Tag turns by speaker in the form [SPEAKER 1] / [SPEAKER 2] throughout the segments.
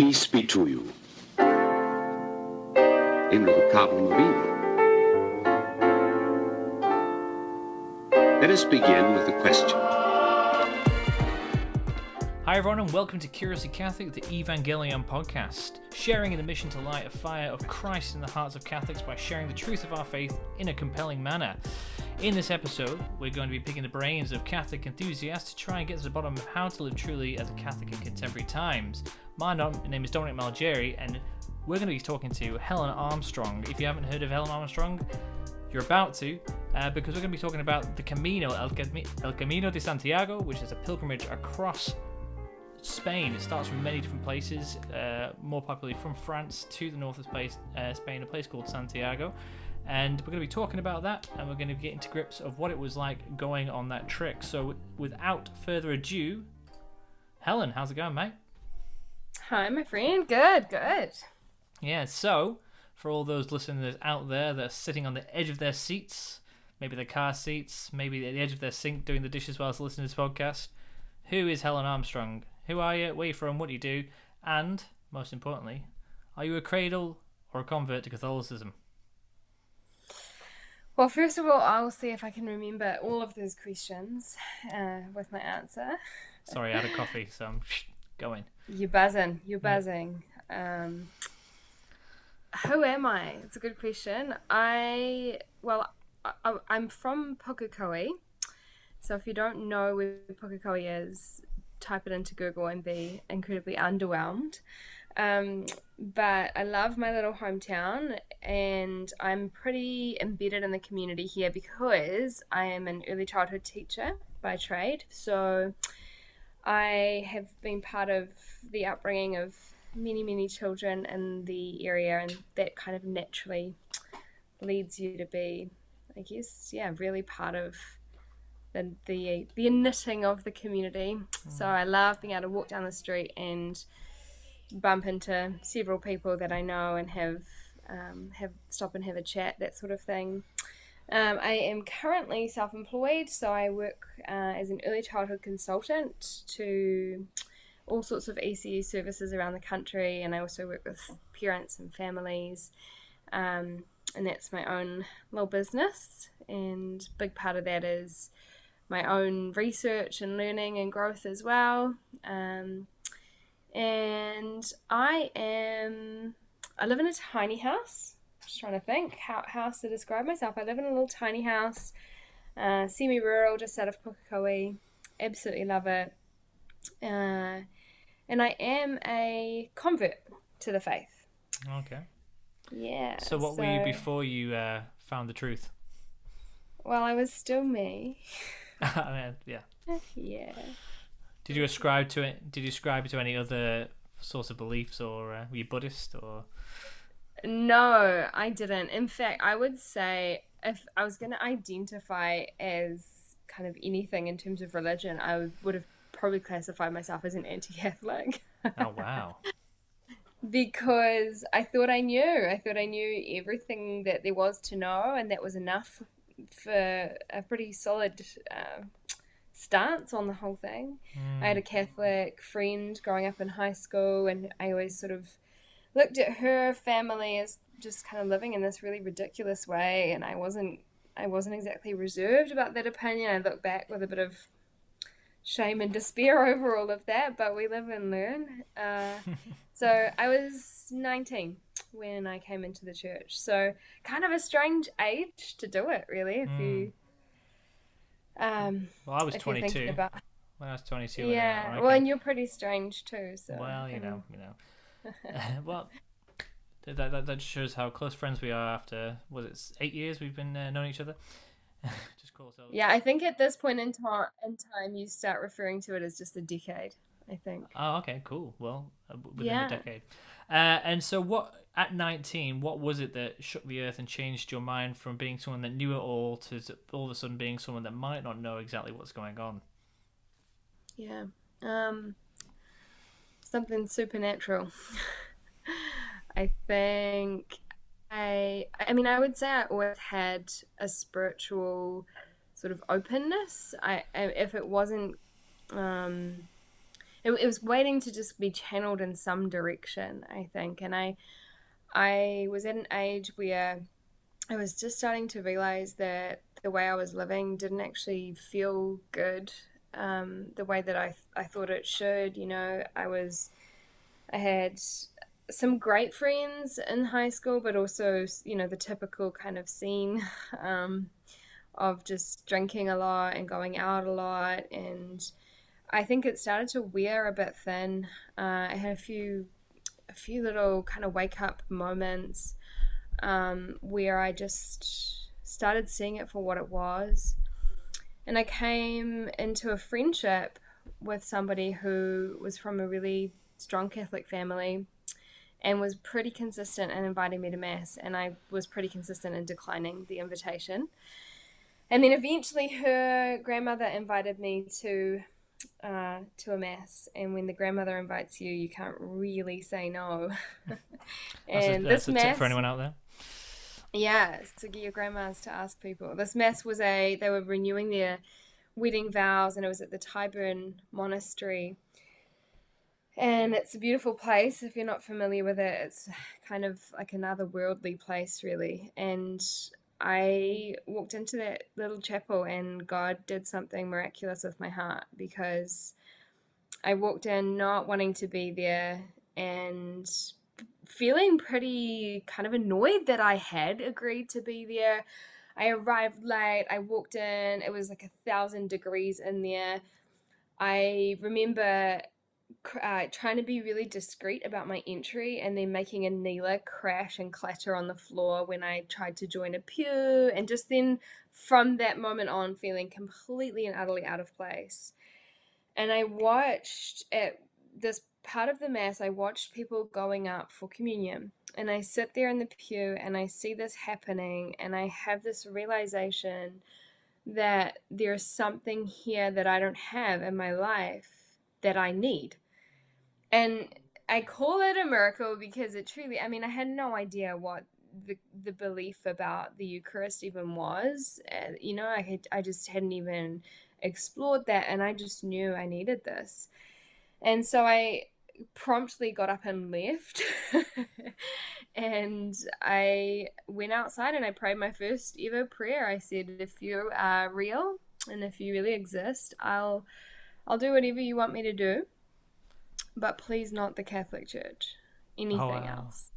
[SPEAKER 1] Peace be to you. In with the problem of evil. Let us begin with the question.
[SPEAKER 2] Hi, everyone, and welcome to Curiously Catholic, the Evangelion podcast, sharing in the mission to light a fire of Christ in the hearts of Catholics by sharing the truth of our faith in a compelling manner. In this episode, we're going to be picking the brains of Catholic enthusiasts to try and get to the bottom of how to live truly as a Catholic in contemporary times. My name is Dominic Malgeri, and we're going to be talking to Helen Armstrong. If you haven't heard of Helen Armstrong, you're about to, uh, because we're going to be talking about the Camino, El, Camino de Santiago, which is a pilgrimage across Spain. It starts from many different places, uh, more popularly from France to the north of uh, Spain, a place called Santiago. And we're going to be talking about that, and we're going to get into grips of what it was like going on that trek. So, without further ado, Helen, how's it going, mate?
[SPEAKER 3] Hi, my friend. Good, good.
[SPEAKER 2] Yeah, so for all those listeners out there that are sitting on the edge of their seats, maybe their car seats, maybe at the edge of their sink doing the dishes whilst listening to this podcast, who is Helen Armstrong? Who are you? Where are you from? What do you do? And, most importantly, are you a cradle or a convert to Catholicism?
[SPEAKER 3] Well, first of all, I'll see if I can remember all of those questions uh, with my answer.
[SPEAKER 2] Sorry, I had a coffee, so I'm going.
[SPEAKER 3] You're buzzing. You're buzzing. Um, who am I? It's a good question. I well, I, am from Pukekohe. So if you don't know where Pukekohe is, type it into Google and be incredibly underwhelmed. Um, but I love my little hometown and I'm pretty embedded in the community here because I am an early childhood teacher by trade. So I have been part of the upbringing of many, many children in the area, and that kind of naturally leads you to be, I guess, yeah, really part of the the, the knitting of the community. Mm. So I love being able to walk down the street and bump into several people that I know and have um, have stop and have a chat, that sort of thing. Um, I am currently self-employed, so I work uh, as an early childhood consultant to all sorts of ECE services around the country, and I also work with parents and families. Um, and that's my own little business, and big part of that is my own research and learning and growth as well. Um, and I am, I live in a tiny house. Just trying to think how, how else to describe myself. I live in a little tiny house, uh, semi rural, just out of Pukekohe. Absolutely love it. Uh, and I am a convert to the faith.
[SPEAKER 2] Okay.
[SPEAKER 3] Yeah.
[SPEAKER 2] So, what so, were you before you uh, found the truth?
[SPEAKER 3] Well, I was still me.
[SPEAKER 2] yeah.
[SPEAKER 3] Yeah.
[SPEAKER 2] Did you ascribe to it? Did you ascribe to any other sorts of beliefs, or uh, were you Buddhist, or?
[SPEAKER 3] No, I didn't. In fact, I would say if I was going to identify as kind of anything in terms of religion, I would have probably classified myself as an anti-Catholic.
[SPEAKER 2] oh wow!
[SPEAKER 3] because I thought I knew. I thought I knew everything that there was to know, and that was enough for a pretty solid uh, stance on the whole thing. Mm. I had a Catholic friend growing up in high school, and I always sort of looked at her family as just kind of living in this really ridiculous way, and I wasn't. I wasn't exactly reserved about that opinion. I look back with a bit of shame and despair over all of that, but we live and learn. Uh, so I was 19 when I came into the church. So kind of a strange age to do it, really. If mm. you, um,
[SPEAKER 2] well, I was 22. About... When I was 22.
[SPEAKER 3] Yeah. Well, and you're pretty strange too. So.
[SPEAKER 2] Well, you know, you know. well, that, that that shows how close friends we are after was it eight years we've been uh, knowing each other.
[SPEAKER 3] just call ourselves. Yeah, I think at this point in time, in time, you start referring to it as just a decade. I think.
[SPEAKER 2] Oh, okay, cool. Well, uh, within yeah. a decade. Uh, and so, what at nineteen, what was it that shook the earth and changed your mind from being someone that knew it all to all of a sudden being someone that might not know exactly what's going on?
[SPEAKER 3] Yeah, um, something supernatural. I think I I mean I would say I always had a spiritual sort of openness. I if it wasn't um it, it was waiting to just be channeled in some direction, I think. And I, I was at an age where I was just starting to realize that the way I was living didn't actually feel good um, the way that I, I thought it should. You know, I was, I had some great friends in high school, but also, you know, the typical kind of scene um, of just drinking a lot and going out a lot. And I think it started to wear a bit thin. Uh, I had a few, a few little kind of wake up moments um, where I just started seeing it for what it was. And I came into a friendship with somebody who was from a really strong Catholic family and was pretty consistent in inviting me to Mass. And I was pretty consistent in declining the invitation. And then eventually her grandmother invited me to uh, to a mass, and when the grandmother invites you, you can't really say no.
[SPEAKER 2] and that's a, that's this a mass for anyone out there.
[SPEAKER 3] Yeah, to get your grandmas to ask people. This mass was a they were renewing their wedding vows, and it was at the Tyburn Monastery. And it's a beautiful place. If you're not familiar with it, it's kind of like another worldly place, really. And I walked into that little chapel, and God did something miraculous with my heart because I walked in not wanting to be there and feeling pretty kind of annoyed that I had agreed to be there. I arrived late. I walked in. It was like a thousand degrees in there. I remember uh, trying to be really discreet about my entry and then making a kneeler crash and clatter on the floor when I tried to join a pew. And just then, from that moment on, feeling completely and utterly out of place. And I watched at this part of the mass, I watched people going up for communion. And I sit there in the pew and I see this happening, and I have this realization that there's something here that I don't have in my life that I need. And I call it a miracle because it truly, I mean, I had no idea what the, the belief about the Eucharist even was. Uh, you know, I, had, I just hadn't even explored that, and I just knew I needed this. And so I promptly got up and left. and I went outside and I prayed my first ever prayer. I said, if you are real and if you really exist, I'll I'll do whatever you want me to do. But please not the Catholic Church. Anything oh, wow. else.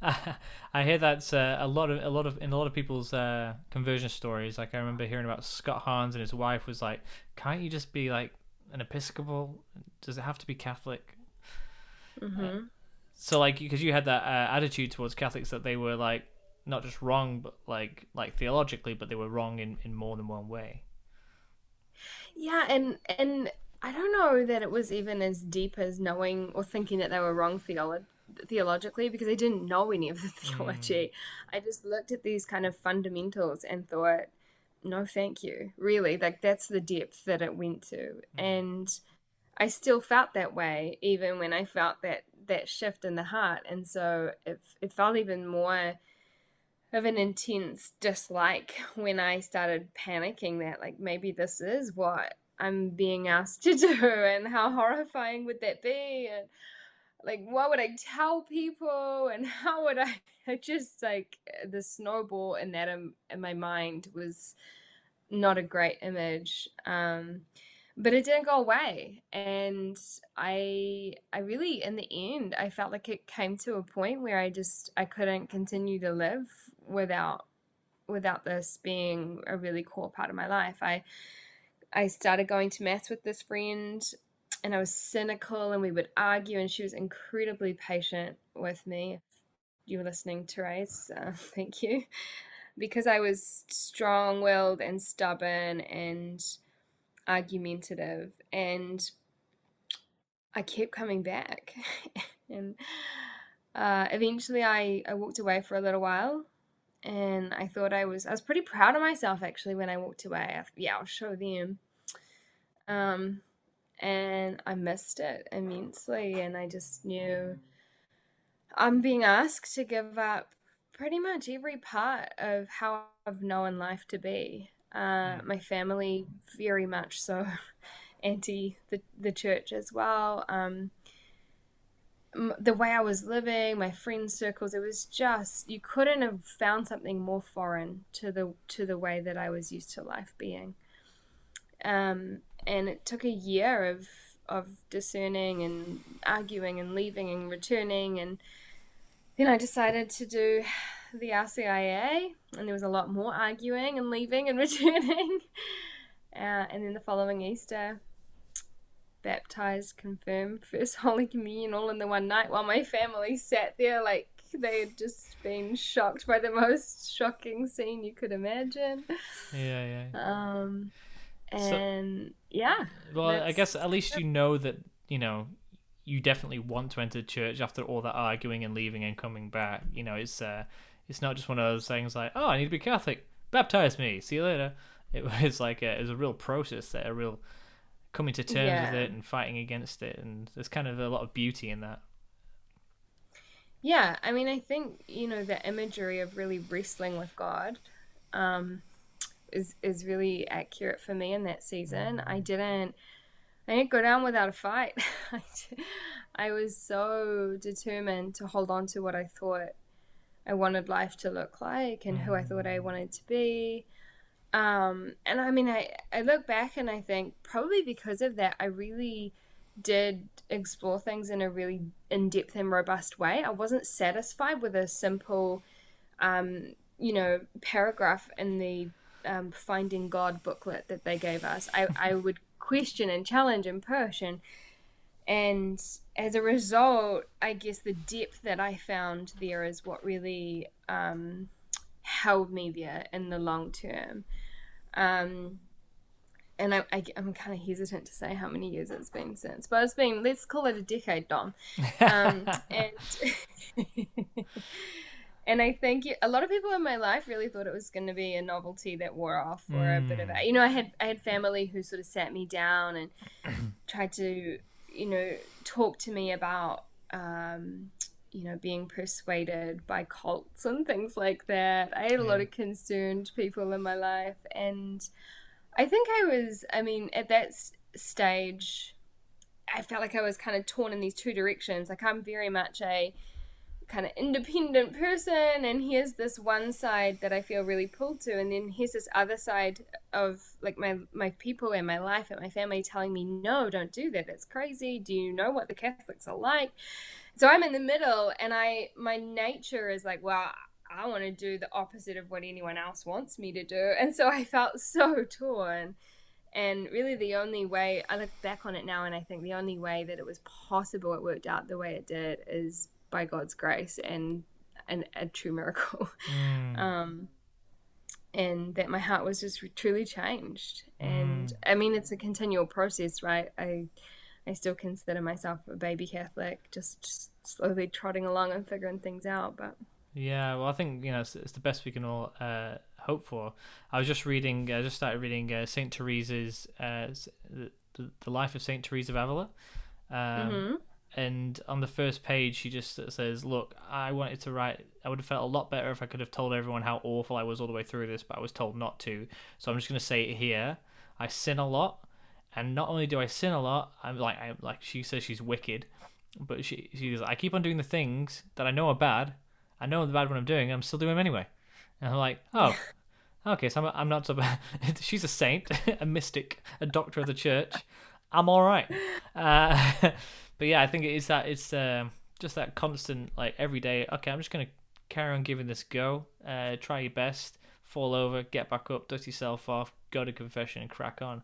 [SPEAKER 2] I hear that's uh, a lot of a lot of in a lot of people's uh, conversion stories. Like I remember hearing about Scott Hahns and his wife was like, "Can't you just be like an Episcopal? Does it have to be Catholic?" Mm-hmm. Uh, so like because you had that uh, attitude towards Catholics that they were like not just wrong but like like theologically but they were wrong in, in more than one way.
[SPEAKER 3] Yeah, and and I don't know that it was even as deep as knowing or thinking that they were wrong theolo- theologically because I didn't know any of the theology. Mm. I just looked at these kind of fundamentals and thought, no, thank you. Really, like that's the depth that it went to, mm. and I still felt that way even when I felt that that shift in the heart, and so it it felt even more of an intense dislike when I started panicking that like maybe this is what I'm being asked to do, and how horrifying would that be, and like what would I tell people, and how would I? Just like the snowball in that in, in my mind was not a great image. Um, but it didn't go away and i i really in the end i felt like it came to a point where i just i couldn't continue to live without without this being a really core part of my life i i started going to mass with this friend and i was cynical and we would argue and she was incredibly patient with me you were listening therese uh, thank you because i was strong-willed and stubborn and argumentative and I kept coming back. and uh, eventually I, I walked away for a little while and I thought I was I was pretty proud of myself actually when I walked away. I, yeah, I'll show them. Um, and I missed it immensely, and I just knew I'm being asked to give up pretty much every part of how I've known life to be uh, my family very much so, anti the, the church as well. Um, the way I was living, my friend circles, it was just you couldn't have found something more foreign to the to the way that I was used to life being. Um, and it took a year of of discerning and arguing and leaving and returning and then I decided to do the RCIA and there was a lot more arguing and leaving and returning. Uh, and then the following Easter, baptized, confirmed, first Holy Communion all in the one night while my family sat there like they had just been shocked by the most shocking scene you could imagine.
[SPEAKER 2] Yeah, yeah.
[SPEAKER 3] Um, and so, yeah.
[SPEAKER 2] Well, I guess at least you know that you know you definitely want to enter church after all that arguing and leaving and coming back. You know, it's uh, it's not just one of those things like, oh, I need to be Catholic, baptize me, see you later. It was like a, it was a real process, there, a real coming to terms yeah. with it and fighting against it and there's kind of a lot of beauty in that.
[SPEAKER 3] Yeah i mean i think you know the imagery of really wrestling with god um, is is really accurate for me in that season. I didn't i didn't go down without a fight. I was so determined to hold on to what i thought i wanted life to look like and who i thought i wanted to be um, and I mean, I, I look back and I think probably because of that, I really did explore things in a really in depth and robust way. I wasn't satisfied with a simple, um, you know, paragraph in the um, Finding God booklet that they gave us. I, I would question and challenge and push and and as a result, I guess the depth that I found there is what really um, held me there in the long term. Um, and I, I, am kind of hesitant to say how many years it's been since, but it's been, let's call it a decade, Dom. Um, and, and I think a lot of people in my life really thought it was going to be a novelty that wore off or mm. a bit of a, you know, I had, I had family who sort of sat me down and tried to, you know, talk to me about, um, you know, being persuaded by cults and things like that. I had a yeah. lot of concerned people in my life, and I think I was, I mean, at that s- stage, I felt like I was kind of torn in these two directions. Like, I'm very much a kind of independent person, and here's this one side that I feel really pulled to, and then here's this other side of like my my people and my life and my family telling me, no, don't do that. That's crazy. Do you know what the Catholics are like? So i'm in the middle and i my nature is like well i want to do the opposite of what anyone else wants me to do. And so i felt so torn. And really the only way i look back on it now and i think the only way that it was possible it worked out the way it did is by god's grace and and a true miracle. Mm. um and that my heart was just truly changed. And mm. i mean it's a continual process right? I I still consider myself a baby Catholic, just, just slowly trotting along and figuring things out. But
[SPEAKER 2] yeah, well, I think you know it's, it's the best we can all uh, hope for. I was just reading, I just started reading uh, Saint Teresa's uh, the, the life of Saint Teresa of Avila. Um, mm-hmm. And on the first page, she just says, "Look, I wanted to write. I would have felt a lot better if I could have told everyone how awful I was all the way through this, but I was told not to. So I'm just going to say it here. I sin a lot, and not only do I sin a lot, I'm like I'm like she says she's wicked, but she she goes I keep on doing the things that I know are bad. I know the bad what I'm doing, I'm still doing them anyway. And I'm like, oh, okay, so I'm I'm not so bad. she's a saint, a mystic, a doctor of the church. I'm all right. Uh, but yeah, I think it is that it's uh, just that constant like every day. Okay, I'm just gonna carry on giving this go. Uh, try your best. Fall over, get back up, dust yourself off, go to confession, and crack on.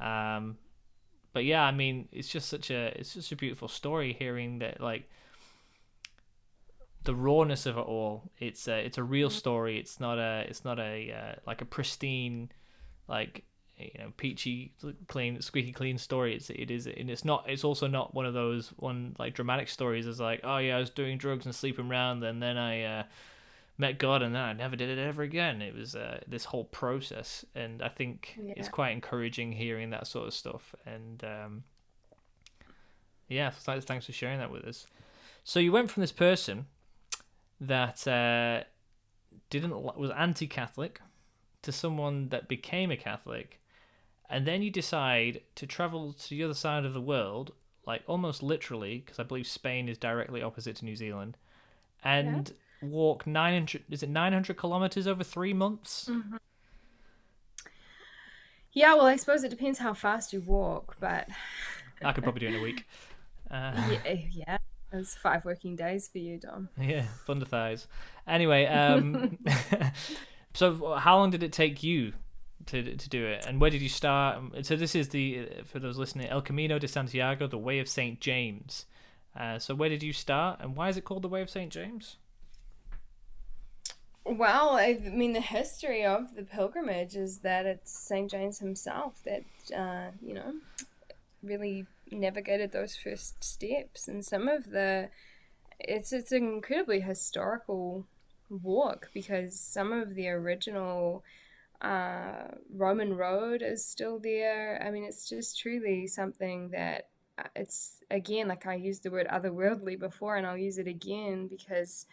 [SPEAKER 2] Um, but yeah, I mean, it's just such a it's just a beautiful story hearing that like the rawness of it all. It's a it's a real mm-hmm. story. It's not a it's not a uh, like a pristine like you know peachy clean squeaky clean story it's it is and it's not it's also not one of those one like dramatic stories it's like oh yeah i was doing drugs and sleeping around and then i uh met God and then I never did it ever again. It was uh, this whole process, and I think yeah. it's quite encouraging hearing that sort of stuff. And um, yeah, thanks for sharing that with us. So you went from this person that uh, didn't was anti-Catholic to someone that became a Catholic, and then you decide to travel to the other side of the world, like almost literally, because I believe Spain is directly opposite to New Zealand, and walk 900 is it 900 kilometers over 3 months?
[SPEAKER 3] Yeah, well, I suppose it depends how fast you walk, but
[SPEAKER 2] I could probably do it in a week. Uh,
[SPEAKER 3] yeah, yeah, it's five working days for you, Dom.
[SPEAKER 2] yeah, thunder thighs. Anyway, um so how long did it take you to to do it and where did you start? So this is the for those listening El Camino de Santiago, the Way of St. James. Uh, so where did you start and why is it called the Way of St. James?
[SPEAKER 3] Well, I mean, the history of the pilgrimage is that it's St. James himself that, uh, you know, really navigated those first steps. And some of the, it's, it's an incredibly historical walk because some of the original uh, Roman road is still there. I mean, it's just truly something that uh, it's, again, like I used the word otherworldly before, and I'll use it again because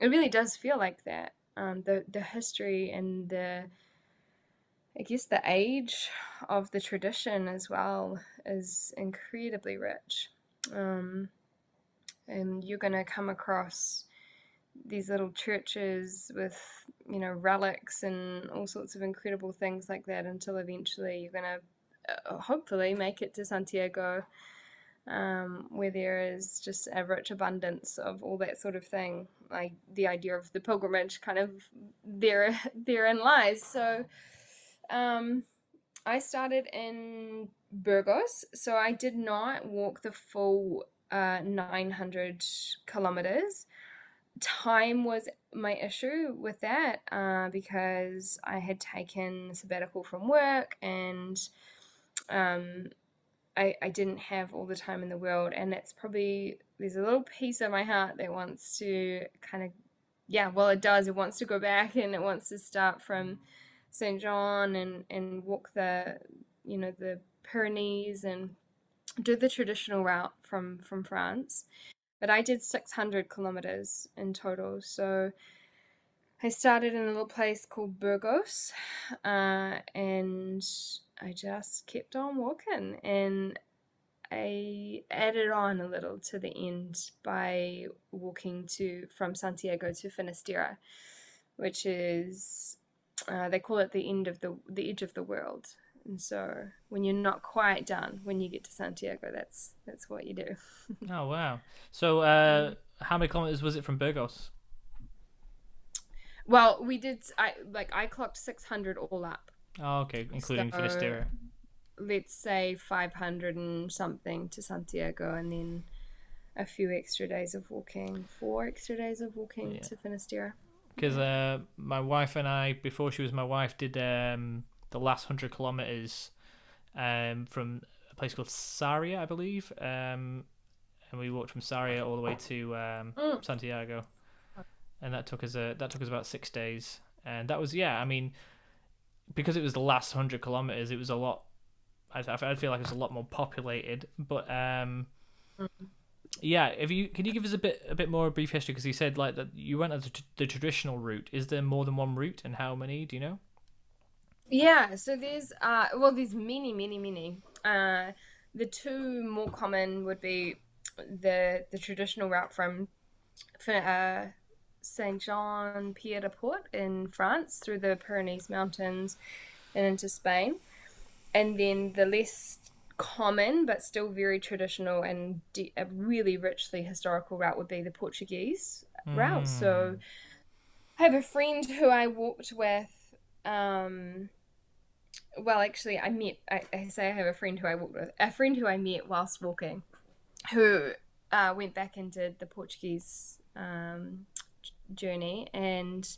[SPEAKER 3] it really does feel like that um, the the history and the I guess the age of the tradition as well is incredibly rich. Um, and you're going to come across these little churches with, you know, relics and all sorts of incredible things like that until eventually you're going to uh, hopefully make it to Santiago um, where there is just a rich abundance of all that sort of thing. Like the idea of the pilgrimage, kind of there therein lies. So, um, I started in Burgos, so I did not walk the full uh, 900 kilometers. Time was my issue with that uh, because I had taken sabbatical from work and um, I, I didn't have all the time in the world and that's probably there's a little piece of my heart that wants to kind of yeah well it does it wants to go back and it wants to start from St. John and and walk the you know the Pyrenees and do the traditional route from from France but I did 600 kilometers in total so I started in a little place called Burgos uh, and I just kept on walking and I added on a little to the end by walking to from Santiago to Finisterre, which is uh, they call it the end of the the edge of the world. And so when you're not quite done, when you get to Santiago, that's that's what you do.
[SPEAKER 2] Oh wow! So uh, how many kilometers was it from Burgos?
[SPEAKER 3] well, we did I like I clocked 600 all up.
[SPEAKER 2] Oh, okay, including
[SPEAKER 3] So-
[SPEAKER 2] Finisterre.
[SPEAKER 3] let's say 500 and something to Santiago and then a few extra days of walking, four extra days of walking
[SPEAKER 2] Yeah.
[SPEAKER 3] to Finisterre.
[SPEAKER 2] because uh, my wife and I, before she was my wife, did um, the last hundred kilometers um, from a place called Sarria, I believe, um, and we walked from Sarria all the way to um,
[SPEAKER 3] Mm.
[SPEAKER 2] Santiago, and that took us a that took us about six days, and that was yeah, I mean, because it was the last hundred kilometers, it was a lot. I, I feel like it was a lot more populated, but um, yeah. If you can you give us a bit a bit more brief history because you said like that you went at the, t- the traditional route. Is there more than one route, and how many? Do you know?
[SPEAKER 3] Yeah, so there's uh well there's many many many. Uh the two more common would be the the traditional route from Fi- uh Saint Jean Pied de Port in France through the Pyrenees Mountains and into Spain. And then the less common but still very traditional and de- a really richly historical route would be the Portuguese route. So I have a friend who I walked with um well actually I met I, I say I have a friend who I walked with a friend who I met whilst walking who uh, went back and did the Portuguese um, journey and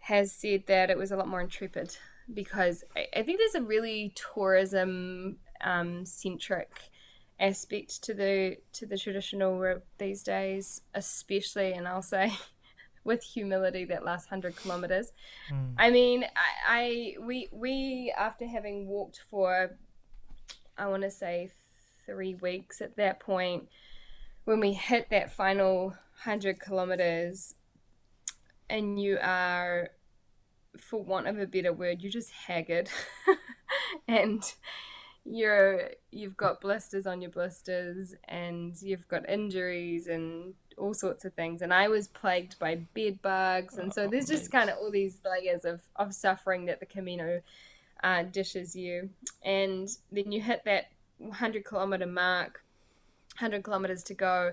[SPEAKER 3] has said that it was a lot more intrepid because I, I think there's a really tourism um, centric aspect to the to the traditional route these days, especially and I'll say with humility that last hundred kilometers. I mean, I, I we we after having walked for I want to say three weeks at that point, when we hit that final hundred kilometers, and you are, for want of a better word, you're just haggard, and you're you've got blisters on your blisters and you've got injuries and all sorts of things. And i was plagued by bed bugs. And so
[SPEAKER 2] Oh,
[SPEAKER 3] there's just kind of all these layers of, of suffering that the camino uh, dishes you. And then you hit that 100 kilometer mark 100 kilometers to go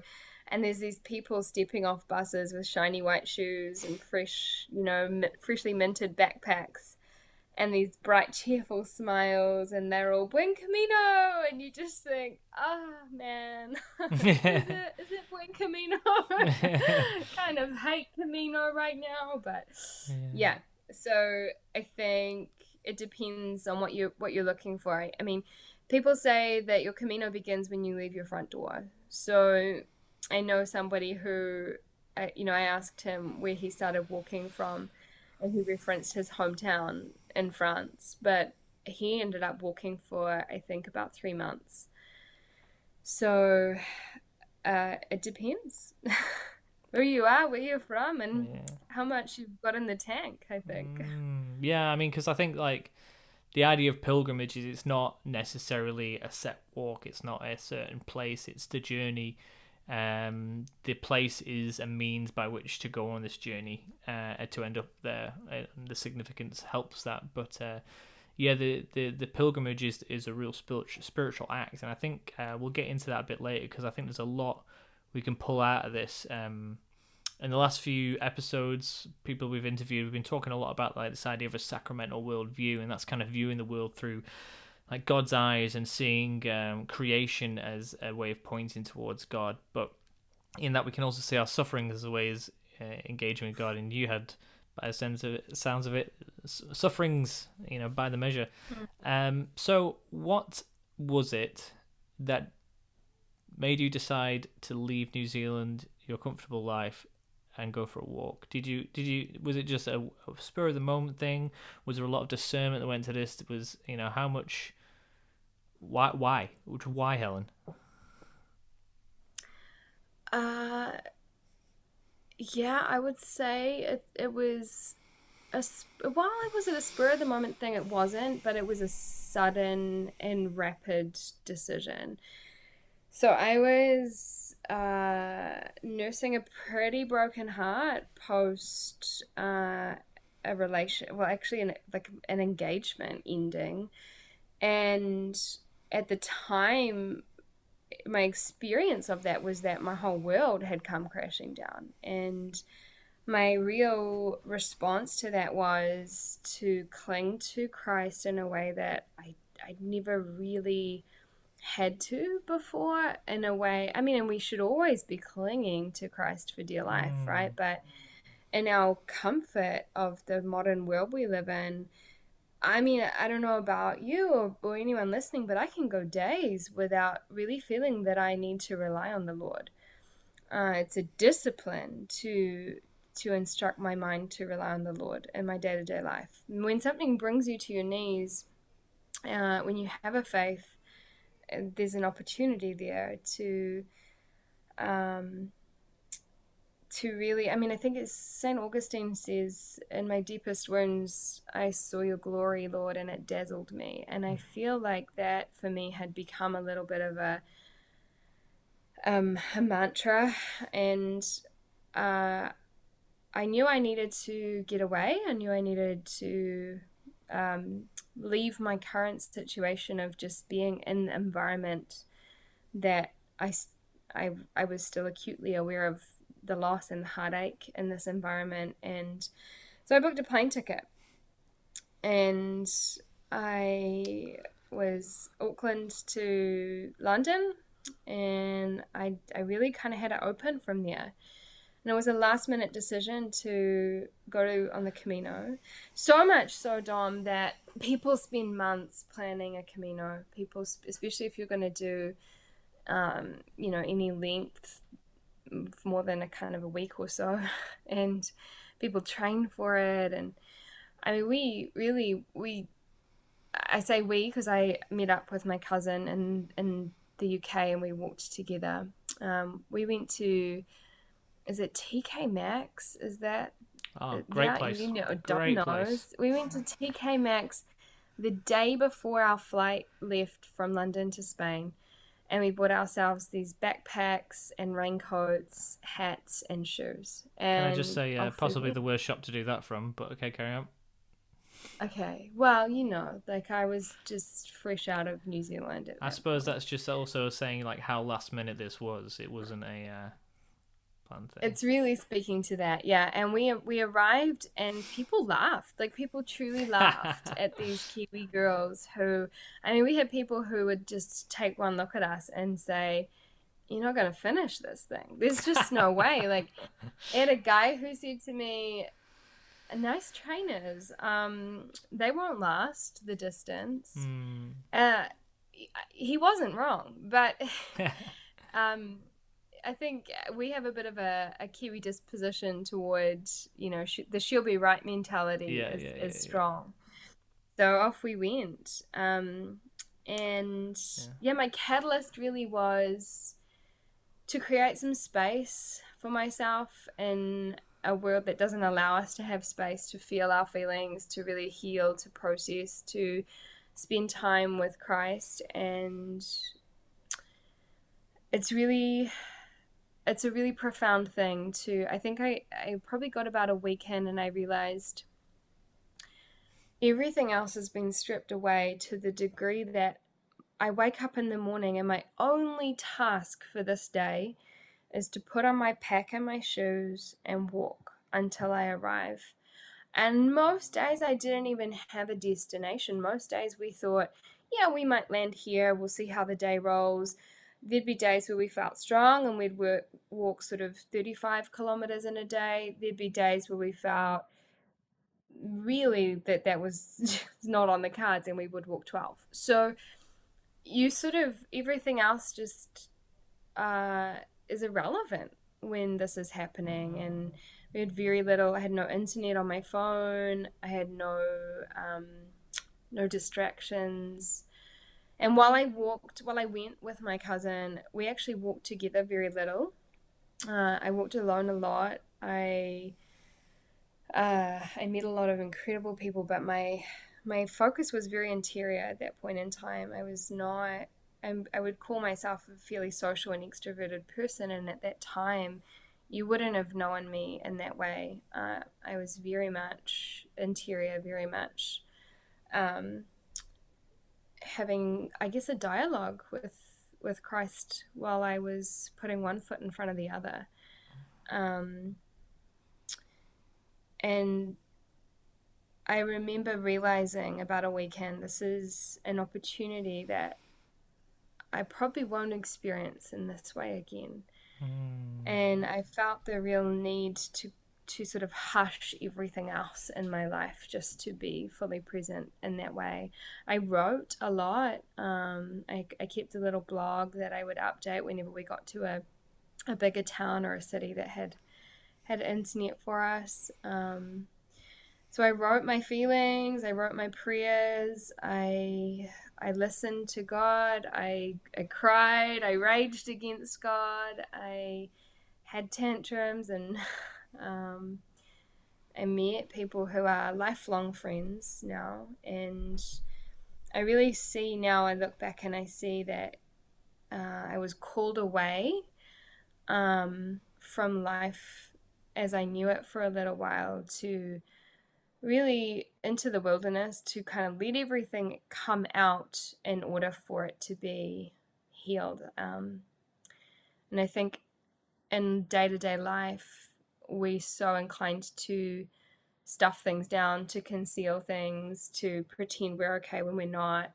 [SPEAKER 3] and there's these people stepping off buses with shiny white shoes and fresh you know mi- freshly minted backpacks and these bright cheerful smiles and they're all buen camino! And you just think oh man. Is it is it buen camino? Kind of hate camino right now but yeah. so i think it depends on what you what you're looking for. I, I mean people say that your camino begins when you leave your front door. So i know somebody who I, you know i asked him where he started walking from and he referenced his hometown in france but he ended up walking for i think about three months so uh, it depends who you are where you're from and
[SPEAKER 2] Yeah.
[SPEAKER 3] how much you've got in the tank i think
[SPEAKER 2] Mm, yeah, I mean, because I think like the idea of pilgrimage is it's not necessarily a set walk. It's not a certain place. It's the journey. Um, the place is a means by which to go on this journey uh, to end up there. And the significance helps that, but. Uh, yeah, the, the, the pilgrimage is, is a real spiritual act, and I think uh, we'll get into that a bit later because I think there's a lot we can pull out of this. Um, in the last few episodes, people we've interviewed, we've been talking a lot about like this idea of a sacramental worldview, and that's kind of viewing the world through like God's eyes and seeing um, creation as a way of pointing towards God. But in that, we can also see our suffering as a way of uh, engaging with God. And you had, by the sense of it, sounds of it, sufferings, you know, by the measure. Um, so, what was it that made you decide to leave New Zealand, your comfortable life, and go for a walk? Did you did you was it just a, a spur of the moment thing? Was there a lot of discernment that went to this? Was you know how much? Why why why Helen?
[SPEAKER 3] Uh, yeah, I would say it, it was a while it was a spur of the moment thing, it wasn't, but it was a sudden and rapid decision. So I was uh, nursing a pretty broken heart post uh, a relation, well, actually, an, like an engagement ending, and at the time my experience of that was that my whole world had come crashing down. And my real response to that was to cling to Christ in a way that I I never really had to before in a way. I mean and we should always be clinging to Christ for dear life
[SPEAKER 2] Mm.
[SPEAKER 3] right? But in our comfort of the modern world we live in I mean, I don't know about you or, or anyone listening, but I can go days without really feeling that I need to rely on the Lord. Uh, it's a discipline to to instruct my mind to rely on the Lord in my day to day life. When something brings you to your knees, uh, when you have a faith, uh, there's an opportunity there to um, to really i mean i think it's st augustine says in my deepest wounds i saw your glory lord and it dazzled me. And i feel like that for me had become a little bit of a um a mantra. And uh i knew i needed to get away. I knew i needed to um leave my current situation of just being in the environment that I I was still acutely aware of the loss and the heartache in this environment. And so I booked a plane ticket. And I was Auckland to London. And I, I really kind of had it open from there. And it was a last minute decision to go to, on the Camino. So much so, Dom, that people spend months planning a Camino. People, especially if you're going to do, um, you know, any length more than a kind of a week or so and people train for it and i mean we really we i say we because i met up with my cousin in in the uk and we walked together. Um, we went to is it tk maxx? Is that
[SPEAKER 2] Oh, great
[SPEAKER 3] yeah,
[SPEAKER 2] place.
[SPEAKER 3] you know
[SPEAKER 2] Great
[SPEAKER 3] domino's.
[SPEAKER 2] place.
[SPEAKER 3] we went to tk maxx the day before our flight left from London to Spain, and we bought ourselves these backpacks and raincoats, hats, and shoes. And
[SPEAKER 2] Can I just say, uh, possibly the worst shop to do that from? But okay, carry on.
[SPEAKER 3] Okay, well, you know, like I was just fresh out of New Zealand. At
[SPEAKER 2] I suppose
[SPEAKER 3] point.
[SPEAKER 2] that's just also saying like how last minute this was. It wasn't a uh, planned thing.
[SPEAKER 3] It's really speaking to that, yeah. And we we arrived, and people laughed. Like people truly laughed at these Kiwi girls who, I mean, we had people who would just take one look at us and say, "You're not going to finish this thing. There's just no way." Like, I had a guy who said to me, "Nice trainers. Um, they won't last the distance."
[SPEAKER 2] Hmm.
[SPEAKER 3] Uh, he wasn't wrong, but um, I think we have a bit of a, a Kiwi disposition towards, you know, sh- the she'll be right mentality
[SPEAKER 2] Yeah,
[SPEAKER 3] is,
[SPEAKER 2] yeah,
[SPEAKER 3] is
[SPEAKER 2] yeah, yeah.
[SPEAKER 3] strong. So off we went. Um, and yeah. my catalyst really was to create some space for myself in a world that doesn't allow us to have space to feel our feelings, to really heal, to process, to spend time with Christ. And it's really it's a really profound thing to i think i i probably got about a weekend and i realized everything else has been stripped away to the degree that i wake up in the morning and my only task for this day is to put on my pack and my shoes and walk until i arrive. And most days i didn't even have a destination. Most days we thought yeah we might land here we'll see how the day rolls there'd be days where we felt strong and we'd work, walk sort of 35 kilometers in a day. There'd be days where we felt really that that was not on the cards and we would walk 12. So you sort of, everything else just uh, is irrelevant when this is happening. And we had very little, I had no internet on my phone, I had no, um, no distractions. And while I walked, while I went with my cousin, we actually walked together very little. Uh, I walked alone a lot. I uh, I met a lot of incredible people, but my my focus was very interior at that point in time. I was not. I'm, I would call myself a fairly social and extroverted person, and at that time, you wouldn't have known me in that way. Uh, I was very much interior, very much. Um, having i guess a dialogue with with christ while i was putting one foot in front of the other um and i remember realizing about a weekend this is an opportunity that i probably won't experience in this way again
[SPEAKER 2] Hmm.
[SPEAKER 3] and i felt the real need to to sort of hush everything else in my life just to be fully present in that way. I wrote a lot. Um, I, I kept a little blog that I would update whenever we got to a, a bigger town or a city that had had internet for us. Um, so I wrote my feelings. I wrote my prayers. I I listened to God. I I cried. I raged against God. I had tantrums and um, I met people who are lifelong friends now, and I really see now. I look back and I see that uh, I was called away um, from life as I knew it for a little while to really into the wilderness to kind of let everything come out in order for it to be healed. Um, and I think in day to day life, we're so inclined to stuff things down, to conceal things, to pretend we're okay when we're not.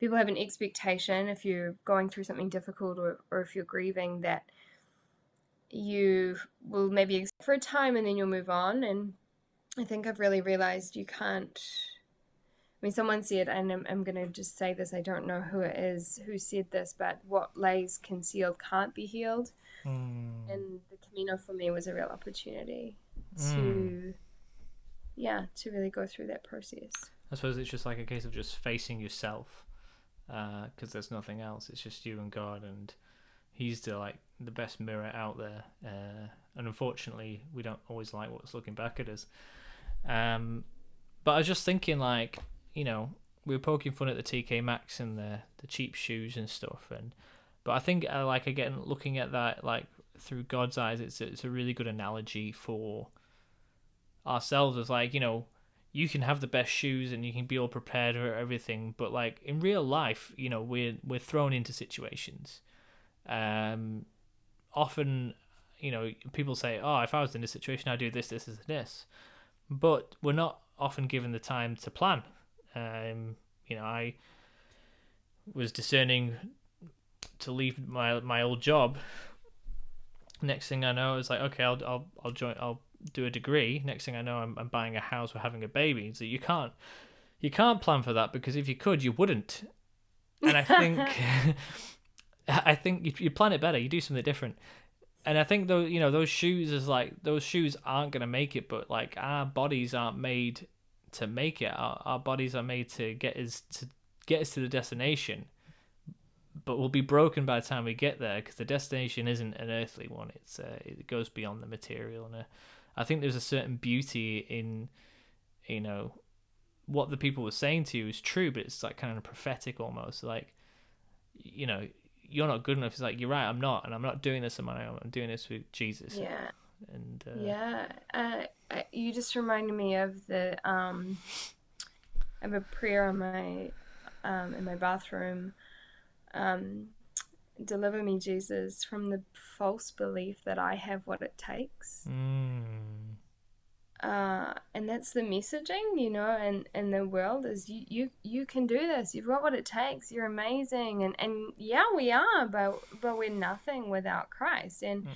[SPEAKER 3] People have an expectation if you're going through something difficult or, or if you're grieving that you will maybe for a time and then you'll move on. And I think I've really realized you can't. I mean, someone said, and I'm, I'm going to just say this, I don't know who it is who said this, but what lays concealed can't be healed
[SPEAKER 2] Hmm.
[SPEAKER 3] and the Camino for me was a real opportunity to,
[SPEAKER 2] Mm.
[SPEAKER 3] yeah, to really go through that process.
[SPEAKER 2] I suppose it's just like a case of just facing yourself, because there's nothing else. It's just you and God, and He's the like the best mirror out there. Uh, and unfortunately, we don't always like what's looking back at us. Um, but I was just thinking, like, you know, we were poking fun at the TK Maxx and the the cheap shoes and stuff, and but I think uh, like again looking at that like through God's eyes, it's it's a really good analogy for ourselves as like you know you can have the best shoes and you can be all prepared for everything, but like in real life, you know we're we're thrown into situations. Um, often, you know, people say, "Oh, if I was in this situation, I'd do this, this, this, this," but we're not often given the time to plan. Um, you know, I was discerning to leave my my old job. Next thing I know, it's like, okay, I'll I'll I'll join. I'll do a degree. Next thing I know, I'm, I'm buying a house or having a baby. So you can't you can't plan for that because if you could, you wouldn't. And I think I think you, you plan it better. You do something different. And I think though you know those shoes is like those shoes aren't gonna make it, but like our bodies aren't made to make it. Our, our bodies are made to get us to get us to the destination, but we'll be broken by the time we get there because the destination isn't an earthly one. It's uh, it goes beyond the material, and uh, I think there's a certain beauty in you know what the people were saying to you is true, but it's like kind of prophetic almost. Like you know you're not good enough. It's like you're right. I'm not, and I'm not doing this on my own. I'm doing this with Jesus.
[SPEAKER 3] Yeah.
[SPEAKER 2] And uh,
[SPEAKER 3] Yeah, uh, you just reminded me of the um, I have a prayer on my um, in my bathroom. Um, Deliver me, Jesus, from the false belief that I have what it takes.
[SPEAKER 2] Mm,
[SPEAKER 3] Uh, and that's the messaging, you know, and in the world is you, you you can do this. You've got what it takes. You're amazing, and and yeah, we are, but but we're nothing without Christ. And
[SPEAKER 2] mm,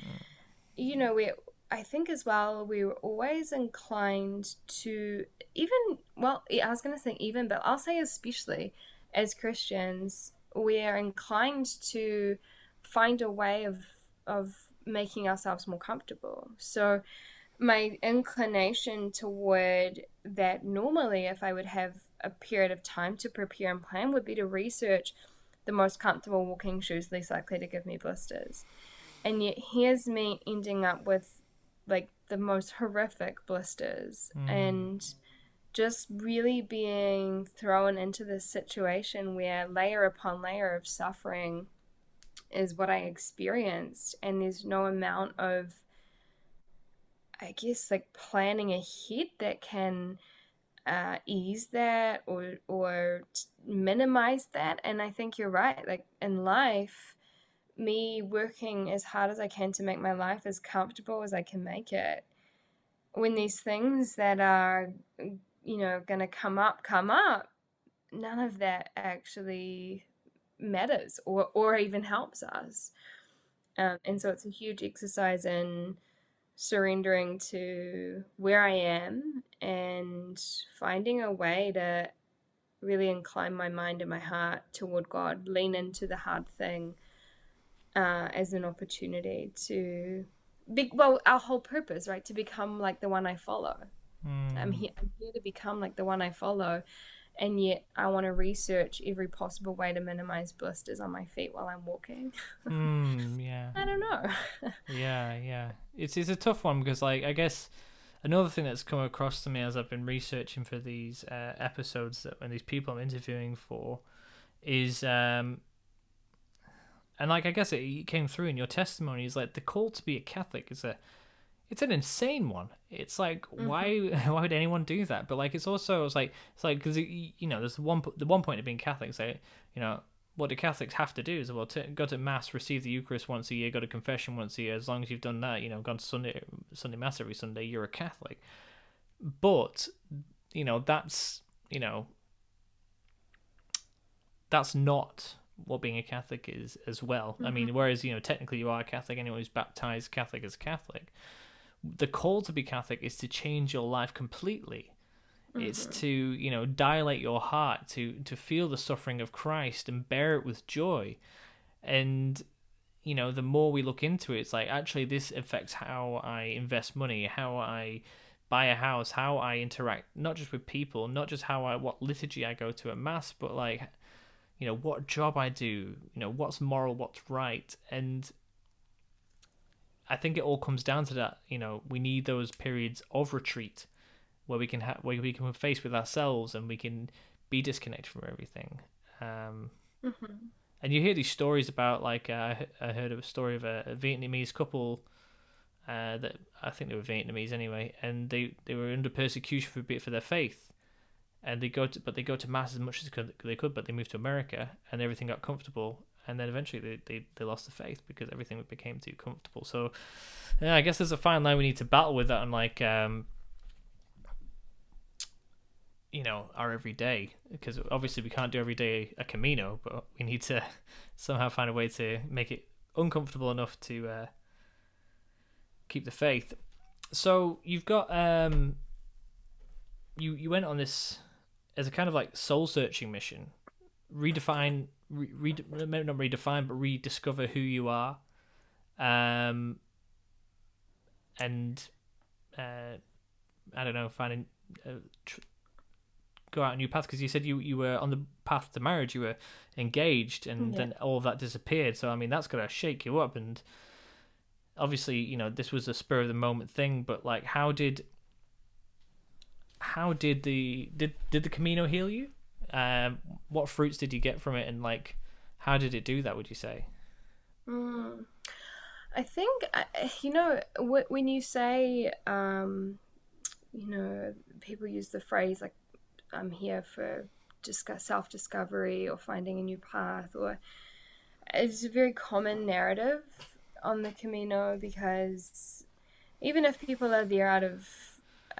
[SPEAKER 3] you know, we I think as well we were always inclined to even well, I was gonna say even, but I'll say especially as Christians, we are inclined to find a way of of making ourselves more comfortable. So my inclination toward that normally if I would have a period of time to prepare and plan would be to research the most comfortable walking shoes least likely to give me blisters and yet here's me ending up with like the most horrific blisters
[SPEAKER 2] Mm.
[SPEAKER 3] and just really being thrown into this situation where layer upon layer of suffering is what I experienced and there's no amount of I guess like planning ahead that can uh, ease that or or minimize that and I think you're right like in life me working as hard as I can to make my life as comfortable as I can make it. When these things that are, you know, going to come up, come up, none of that actually matters or, or even helps us. Um, and so it's a huge exercise in surrendering to where I am and finding a way to really incline my mind and my heart toward God, lean into the hard thing uh, as an opportunity to be well our whole purpose right to become like the one i follow
[SPEAKER 2] mm.
[SPEAKER 3] i'm here i'm here to become like the one i follow and yet i want to research every possible way to minimize blisters on my feet while i'm walking
[SPEAKER 2] Mm, yeah.
[SPEAKER 3] i don't know
[SPEAKER 2] yeah, yeah. It's it's a tough one because like I guess another thing that's come across to me as I've been researching for these uh, episodes that when these people I'm interviewing for is um and like I guess it came through in your testimony is like the call to be a Catholic is a it's an insane one. It's like mm-hmm. why why would anyone do that? But like it's also it's like it's like because you know there's one the one point of being Catholic say you know what do Catholics have to do is well to go to mass, receive the Eucharist once a year, go to confession once a year. As long as you've done that, you know, gone to Sunday Sunday mass every Sunday, you're a Catholic. But you know that's you know that's not what being a Catholic is as well. I mean, mm-hmm. whereas you know technically you are a Catholic, anyone who's baptized Catholic is Catholic. The call to be Catholic is to change your life completely. It's mm-hmm. to you know dilate your heart to to feel the suffering of Christ and bear it with joy, and you know the more we look into it, it's like actually this affects how I invest money, how I buy a house, how I interact not just with people, not just how I what liturgy I go to at mass, but like you know what job I do, you know what's moral, what's right, and I think it all comes down to that. You know, we need those periods of retreat where we can have where we can face with ourselves and we can be disconnected from everything. Um,
[SPEAKER 3] Mm-hmm.
[SPEAKER 2] and you hear these stories about like uh, I heard of a story of a, a Vietnamese couple uh, that I think they were Vietnamese anyway, and they, they were under persecution for a bit for their faith, and they go to but they go to mass as much as they could, but they moved to America and everything got comfortable, and then eventually they, they, they lost the faith because everything became too comfortable. So yeah, I guess there's a fine line we need to battle with that, and like um, you know our everyday because obviously we can't do every day a Camino, but we need to somehow find a way to make it uncomfortable enough to uh, keep the faith. So you've got um, you you went on this as a kind of like soul searching mission, redefine, re, re, not redefine, but rediscover who you are, um, and uh, I don't know, finding. Uh, tr- go out a new path because you said you you were on the path to marriage you were engaged and
[SPEAKER 3] Yeah.
[SPEAKER 2] then all of that disappeared so i mean that's gonna shake you up and obviously you know this was a spur of the moment thing but like how did how did the did did the camino heal you um what fruits did you get from it and like how did it do that would you say
[SPEAKER 3] Mm. I think you know when you say um, you know people use the phrase like I'm here for discuss self discovery or finding a new path or it's a very common narrative on the Camino because even if people are there out of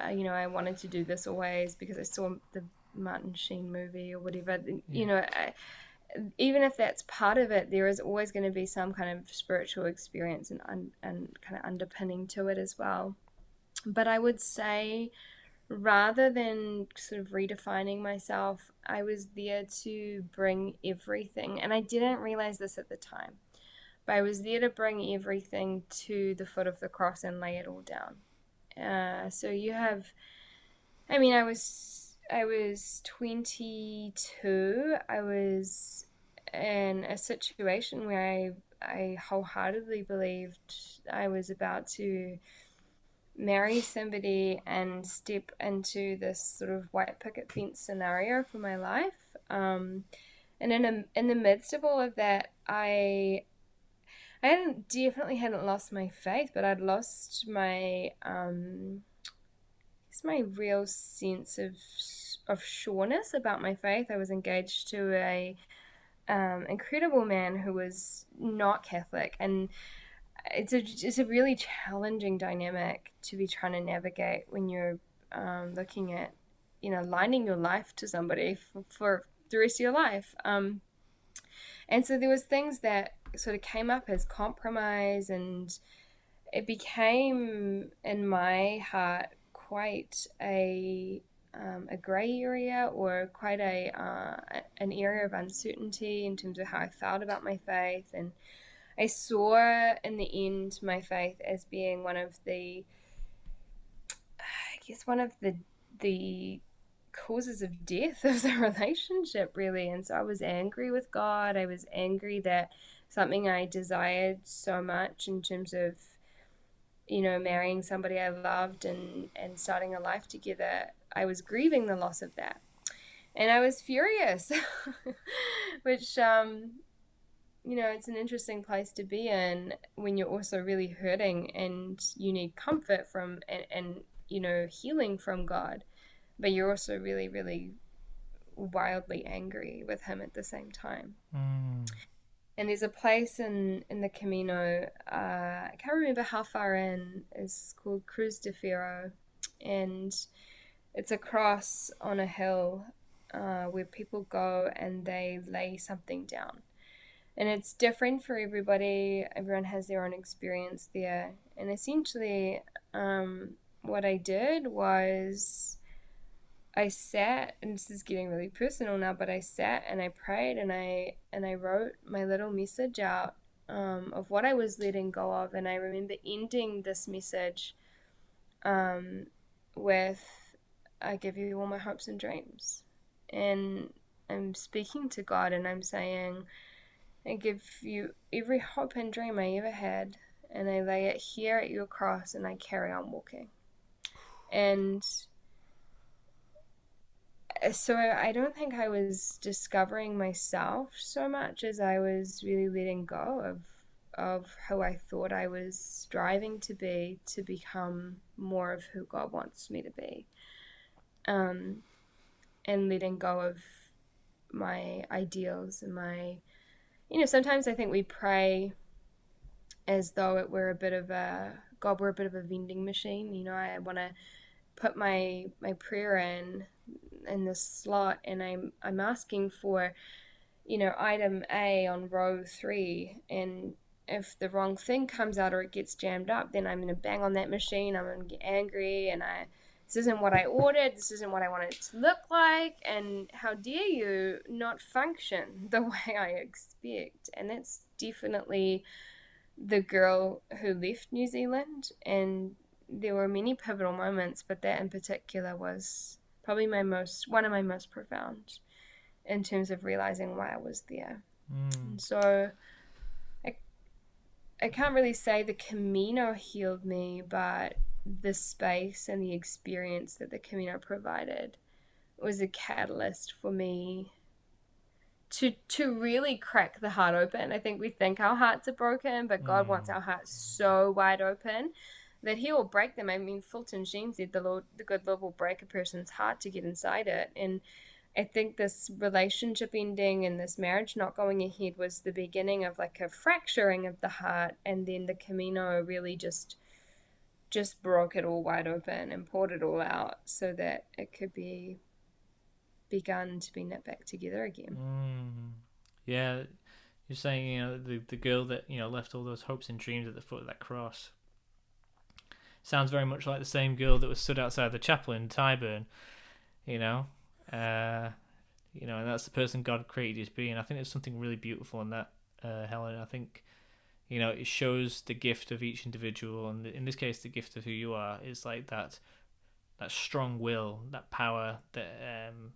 [SPEAKER 3] uh, you know I wanted to do this always because I saw the Martin Sheen movie or whatever you know I, even if that's part of it, there is always going to be some kind of spiritual experience and un, and kind of underpinning to it as well. But I would say, rather than sort of redefining myself, I was there to bring everything, and I didn't realize this at the time. But I was there to bring everything to the foot of the cross and lay it all down. Uh, so you have, I mean, I was I was 22. I was in a situation where I I wholeheartedly believed I was about to marry somebody and step into this sort of white picket fence scenario for my life. Um, and in a, in the midst of all of that, I I hadn't definitely hadn't lost my faith, but I'd lost my um, it's my real sense of of sureness about my faith. I was engaged to a um, incredible man who was not Catholic, and it's a it's a really challenging dynamic to be trying to navigate when you're um, looking at you know lining your life to somebody for, for the rest of your life. Um, and so there was things that sort of came up as compromise, and it became in my heart quite a um, a grey area or quite a uh, an area of uncertainty in terms of how I felt about my faith, and I saw in the end my faith as being one of the, I guess one of the the causes of death of the relationship really, and so I was angry with God. I was angry that something I desired so much in terms of you know marrying somebody I loved and and starting a life together I was grieving the loss of that. And I was furious, which, um, you know, it's an interesting place to be in when you're also really hurting and you need comfort from and, and you know, healing from God. But you're also really, really wildly angry with Him at the same time.
[SPEAKER 2] mm.
[SPEAKER 3] And there's a place in, in the Camino, uh, I can't remember how far in, it's called Cruz de Fierro. And it's a cross on a hill uh, where people go and they lay something down. And it's different for everybody. Everyone has their own experience there. And essentially, um, what I did was I sat, and this is getting really personal now, but I sat and I prayed and I and I wrote my little message out um, of what I was letting go of. And I remember ending this message um, with I give you all my hopes and dreams. And I'm speaking to God and I'm saying, I give you every hope and dream I ever had, and I lay it here at your cross and I carry on walking. And so I don't think I was discovering myself so much as I was really letting go of of who I thought I was striving to be to become more of who God wants me to be. Um, and letting go of my ideals and my, you know, sometimes I think we pray as though it were a bit of a God we're a bit of a vending machine. You know, I want to put my my prayer in in this slot, and I'm I'm asking for, you know, item A on row three, and if the wrong thing comes out or it gets jammed up, then I'm gonna bang on that machine. I'm gonna get angry, and I this isn't what I ordered. This isn't what I wanted it to look like, and how dare you not function the way I expect? And that's definitely the girl who left New Zealand, and there were many pivotal moments, but that in particular was probably my most one of my most profound in terms of realizing why I was there.
[SPEAKER 2] Mm.
[SPEAKER 3] So I I can't really say the Camino healed me, but the space and the experience that the Camino provided was a catalyst for me to to really crack the heart open. I think we think our hearts are broken, but God wants mm. our hearts so wide open that He will break them. I mean, Fulton Sheen said the Lord, the good Lord will break a person's heart to get inside it, and I think this relationship ending and this marriage not going ahead was the beginning of like a fracturing of the heart, and then the Camino really just just broke it all wide open and poured it all out so that it could be begun to be knit back together again.
[SPEAKER 2] Mm. Yeah, you're saying you know the the girl that you know left all those hopes and dreams at the foot of that cross. Sounds very much like the same girl that was stood outside the chapel in Tyburn, you know, uh, you know, and that's the person God created you to be. And I think there's something really beautiful in that, uh, Helen. I think, you know, it shows the gift of each individual, and in this case, the gift of who you are is like that, that strong will, that power that um,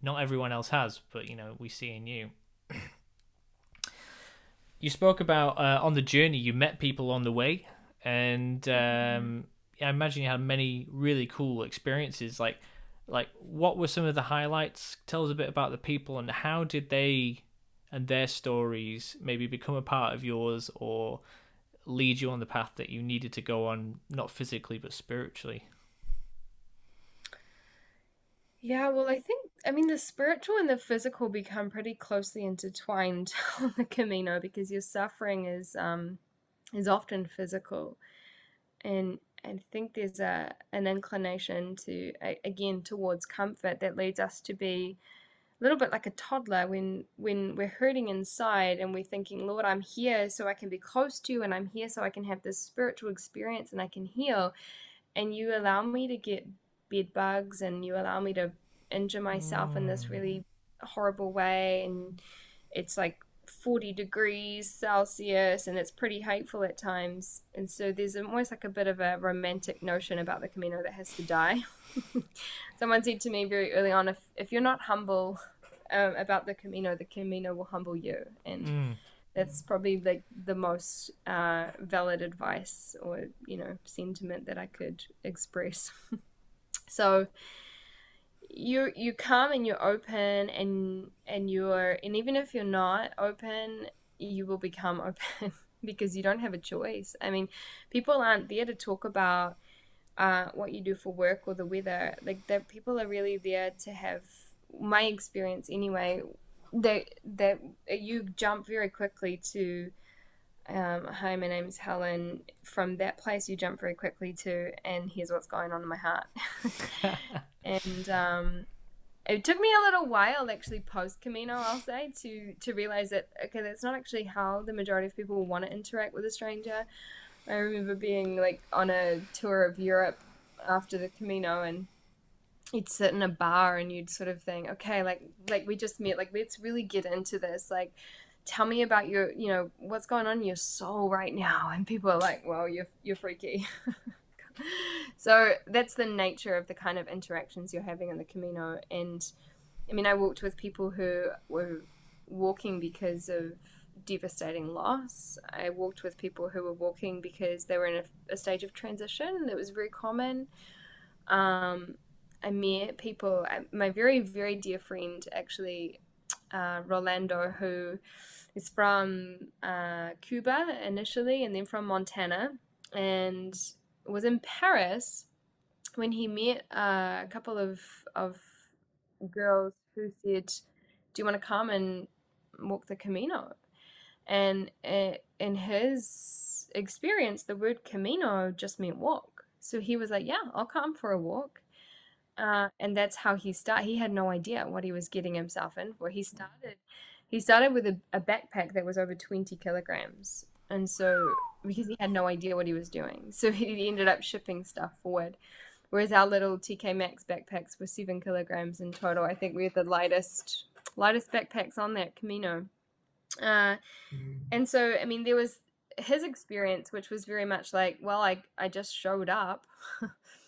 [SPEAKER 2] not everyone else has, but you know we see in you. you spoke about uh, on the journey you met people on the way, and um, I imagine you had many really cool experiences. Like, like what were some of the highlights? Tell us a bit about the people and how did they and their stories maybe become a part of yours or lead you on the path that you needed to go on, not physically but spiritually.
[SPEAKER 3] Yeah, well, I think, I mean, the spiritual and the physical become pretty closely intertwined on the Camino because your suffering is um, is often physical, and I think there's a an inclination to again towards comfort that leads us to be little bit like a toddler when when we're hurting inside and we're thinking, Lord, I'm here so I can be close to you, and I'm here so I can have this spiritual experience and I can heal, and you allow me to get bed bugs and you allow me to injure myself mm. in this really horrible way and it's like 40 degrees celsius and it's pretty hateful at times. And so there's almost like a bit of a romantic notion about the camino that has to die. Someone said to me very early on if, if you're not humble um, about the camino the camino will humble you. And mm. that's probably like the most uh, valid advice or you know sentiment that i could express. So you you come and you're open and and you're and even if you're not open you will become open because you don't have a choice. I mean people aren't there to talk about uh, what you do for work or the weather. Like that people are really there to have my experience anyway that that you jump very quickly to um, hi, my name's Helen. From that place, you jump very quickly to, and here's what's going on in my heart. and um, it took me a little while, actually, post Camino, I'll say, to to realize that okay, that's not actually how the majority of people want to interact with a stranger. I remember being like on a tour of Europe after the Camino, and you'd sit in a bar and you'd sort of think, okay, like like we just met, like let's really get into this, like tell me about your you know what's going on in your soul right now. And people are like well you're you're freaky. So that's the nature of the kind of interactions you're having in the camino. And i mean i walked with people who were walking because of devastating loss. I walked with people who were walking because they were in a, a stage of transition that was very common. Um, I met people. My very very dear friend actually, uh, Rolando, who is from uh, Cuba initially, and then from Montana, and was in Paris when he met uh, a couple of of girls who said, "Do you want to come and walk the Camino?" And uh, in his experience, the word Camino just meant walk. So he was like, "Yeah, I'll come for a walk." Uh, and that's how he started. He had no idea what he was getting himself in for. He started, he started with a, a backpack that was over twenty kilograms, and so because he had no idea what he was doing, so he ended up shipping stuff forward. Whereas our little TK Maxx backpacks were seven kilograms in total. I think we had the lightest lightest backpacks on that Camino. Uh, mm-hmm. And so, I mean, there was his experience, which was very much like, well, I I just showed up.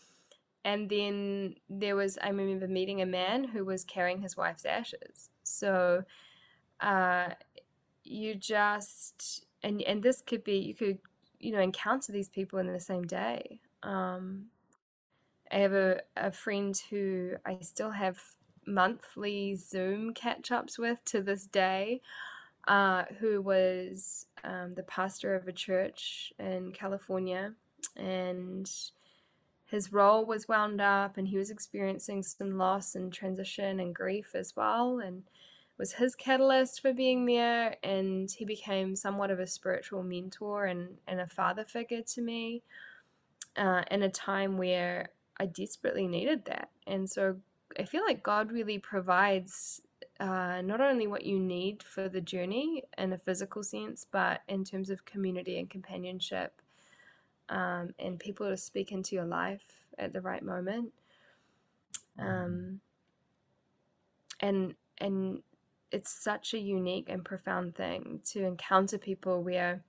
[SPEAKER 3] and then there was i remember meeting a man who was carrying his wife's ashes. So uh, you just and and this could be you could you know encounter these people in the same day. Um, i have a, a friend who i still have monthly zoom catch-ups with to this day uh, who was um, the pastor of a church in california. And his role was wound up and he was experiencing some loss and transition and grief as well and was his catalyst for being there and he became somewhat of a spiritual mentor and, and a father figure to me uh, in a time where i desperately needed that. And so i feel like god really provides uh, not only what you need for the journey in a physical sense but in terms of community and companionship um, and people to speak into your life at the right moment. Um, and and it's such a unique and profound thing to encounter people where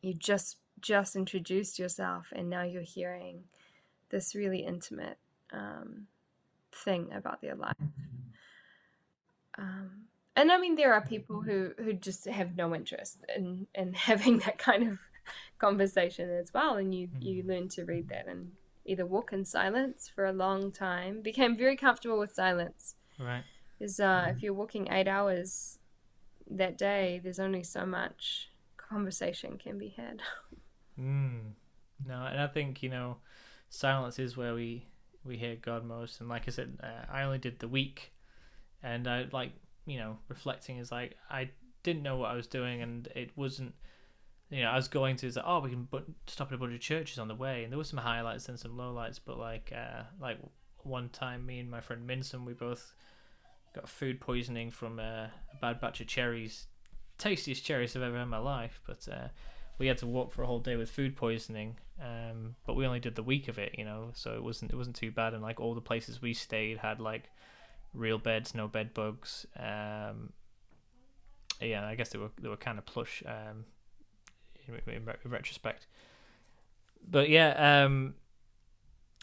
[SPEAKER 3] you just just introduced yourself and now you're hearing this really intimate um, thing about their life. Um, and I mean, there are people who, who just have no interest in, in having that kind of conversation as well and you you mm-hmm. learn to read that and either walk in silence for a long time became very comfortable with silence
[SPEAKER 2] right
[SPEAKER 3] is uh, mm. if you're walking eight hours that day there's only so much conversation can be had
[SPEAKER 2] mm. no and i think you know silence is where we we hear god most and like i said uh, i only did the week and i like you know reflecting is like i didn't know what i was doing and it wasn't you know, I was going to, like, oh, we can stop at a bunch of churches on the way, and there were some highlights and some lowlights. But like, uh, like one time, me and my friend Minson, we both got food poisoning from uh, a bad batch of cherries, tastiest cherries I've ever had in my life. But uh, we had to walk for a whole day with food poisoning. Um, but we only did the week of it, you know, so it wasn't it wasn't too bad. And like all the places we stayed had like real beds, no bed bugs. Um, yeah, I guess they were they were kind of plush. Um, in, in, in retrospect. But yeah, um,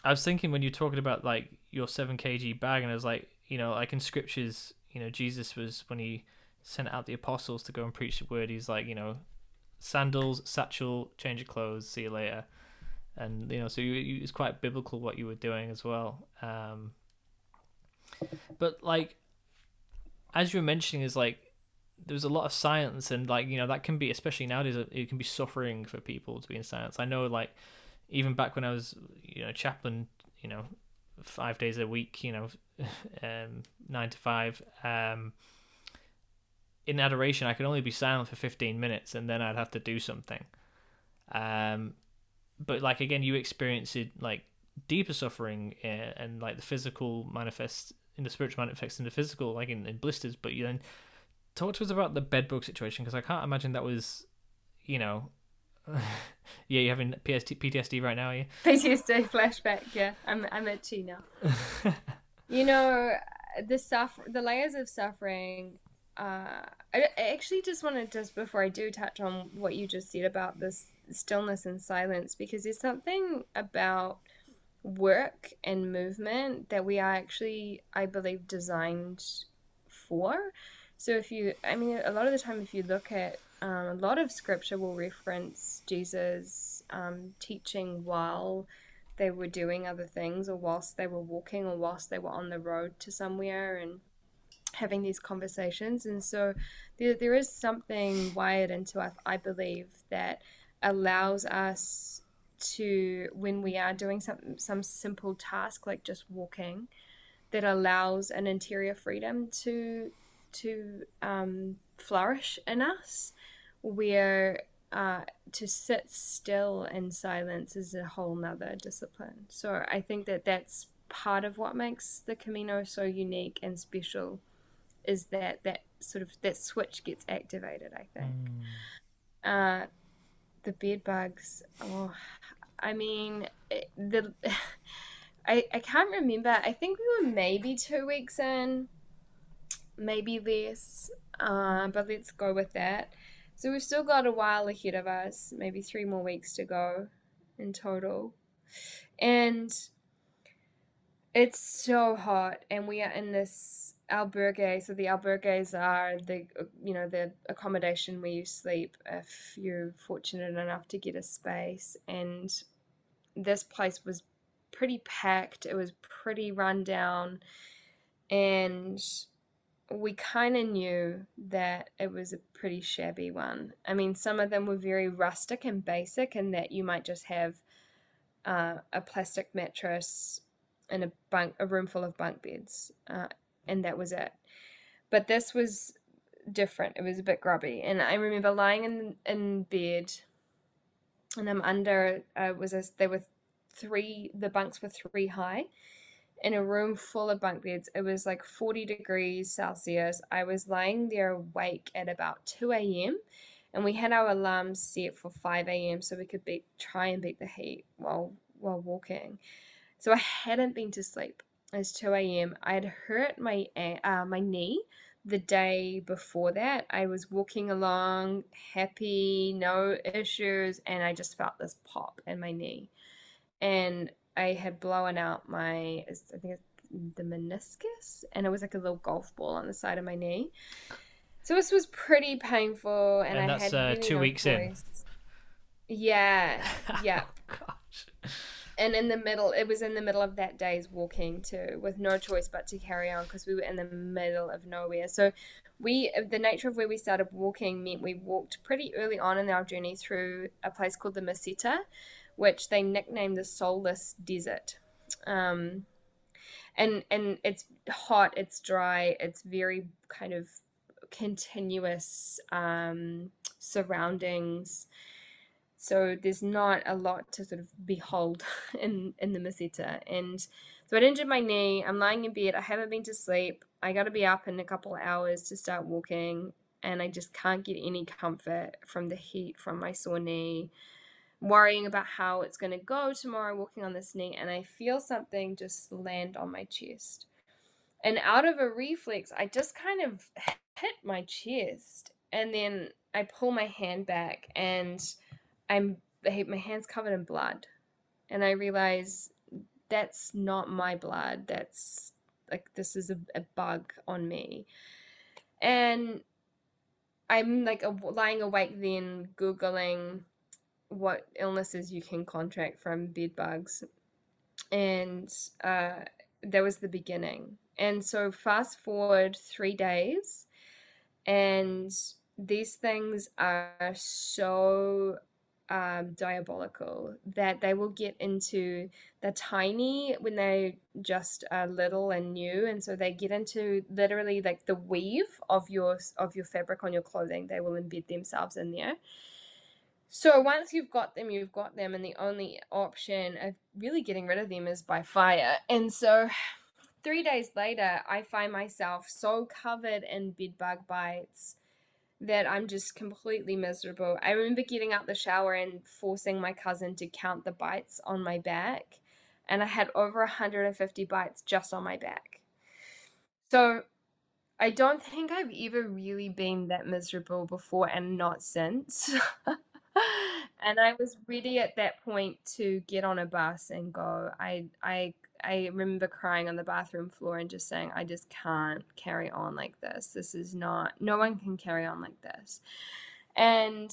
[SPEAKER 2] I was thinking when you're talking about like your seven kg bag, and I was like, you know, like in scriptures, you know, Jesus was when he sent out the apostles to go and preach the word. He's like, you know, sandals, satchel, change of clothes, see you later, and you know, so you, you, it's quite biblical what you were doing as well. Um, but like, as you were mentioning, is like there's a lot of silence and like you know that can be especially nowadays it can be suffering for people to be in silence i know like even back when i was you know chaplain you know five days a week you know um, nine to five um, in adoration i could only be silent for 15 minutes and then i'd have to do something. Um, but like again you experience it like deeper suffering and, uh, and like the physical manifests in the spiritual manifests in the physical like in, in blisters but you then talk to us about the bed bedbug situation because I can't imagine that was, you know, yeah, you're having PST, PTSD right now, are you?
[SPEAKER 3] PTSD flashback. Yeah, I'm I'm at two now. you know, the suffer, the layers of suffering. Uh, I, I actually just wanted just before I do touch on what you just said about this stillness and silence because there's something about work and movement that we are actually, I believe, designed for. So if you, I mean, a lot of the time, if you look at um, a lot of scripture will reference Jesus um, teaching while they were doing other things or whilst they were walking or whilst they were on the road to somewhere and having these conversations. And so there, there is something wired into us, I believe, that allows us to, when we are doing some, some simple task like just walking, that allows an interior freedom to to um, flourish in us, where uh, to sit still in silence is a whole nother discipline. So I think that that's part of what makes the Camino so unique and special is that that sort of that switch gets activated. I think. Mm. Uh, the bed bugs. Oh, I mean the. I, I can't remember. I think we were maybe two weeks in, maybe less, uh, but let's go with that. So we've still got a while ahead of us, maybe three more weeks to go in total. And it's so hot, and we are in this albergue. So the albergues are the you know the accommodation where you sleep if you're fortunate enough to get a space. And this place was pretty packed. It was pretty run down, and we kind of knew that it was a pretty shabby one. I mean, some of them were very rustic and basic, and that you might just have uh, a plastic mattress and a bunk, a room full of bunk beds, uh, and that was it. But this was different. It was a bit grubby, and I remember lying in in bed, and I'm under. Uh, was there were three. The bunks were three high, in a room full of bunk beds. It was like 40 degrees Celsius. I was lying there awake at about 2 a.m. and we had our alarms set for 5 a.m. so we could try and beat the heat while while walking. So I hadn't been to sleep. It's 2 a.m. I had hurt my uh, my knee the day before that. I was walking along, happy, no issues, and I just felt this pop in my knee. And I had blown out my, I think it's the meniscus, and it was like a little golf ball on the side of my knee. So this was pretty painful, and,
[SPEAKER 2] and
[SPEAKER 3] I
[SPEAKER 2] had
[SPEAKER 3] uh,
[SPEAKER 2] really two
[SPEAKER 3] no
[SPEAKER 2] weeks
[SPEAKER 3] choice. in. Yeah, yeah.
[SPEAKER 2] oh, gosh.
[SPEAKER 3] And in the middle, it was in the middle of that day's walking too, with no choice but to carry on because we were in the middle of nowhere. So, we the nature of where we started walking meant we walked pretty early on in our journey through a place called the Meseta, which they nicknamed the soulless desert. Um, and and it's hot, it's dry, it's very kind of continuous um, surroundings. So there's not a lot to sort of behold in in the Meseta. And so I'd injured my knee. I'm lying in bed. I haven't been to sleep. I got to be up in a couple hours to start walking, and I just can't get any comfort from the heat from my sore knee worrying about how it's going to go tomorrow walking on this knee and I feel something just land on my chest. And out of a reflex, I just kind of hit my chest and then I pull my hand back and I'm my hand's covered in blood. And I realize that's not my blood. That's like this is a, a bug on me. And I'm like a, lying awake then googling what illnesses you can contract from bed bugs. And uh, that was the beginning. And so, fast forward three days, and these things are so um, diabolical that they will get into the tiny when they just are little and new and so they get into literally like the weave of your of your fabric on your clothing they will embed themselves in there so once you've got them, you've got them, and the only option of really getting rid of them is by fire. And so three days later, I find myself so covered in bed bug bites that I'm just completely miserable. I remember getting out the shower and forcing my cousin to count the bites on my back, and I had over 150 bites just on my back. So I don't think I've ever really been that miserable before and not since. and I was ready at that point to get on a bus and go. I I I remember crying on the bathroom floor and just saying, I just can't carry on like this. This is not no one can carry on like this. And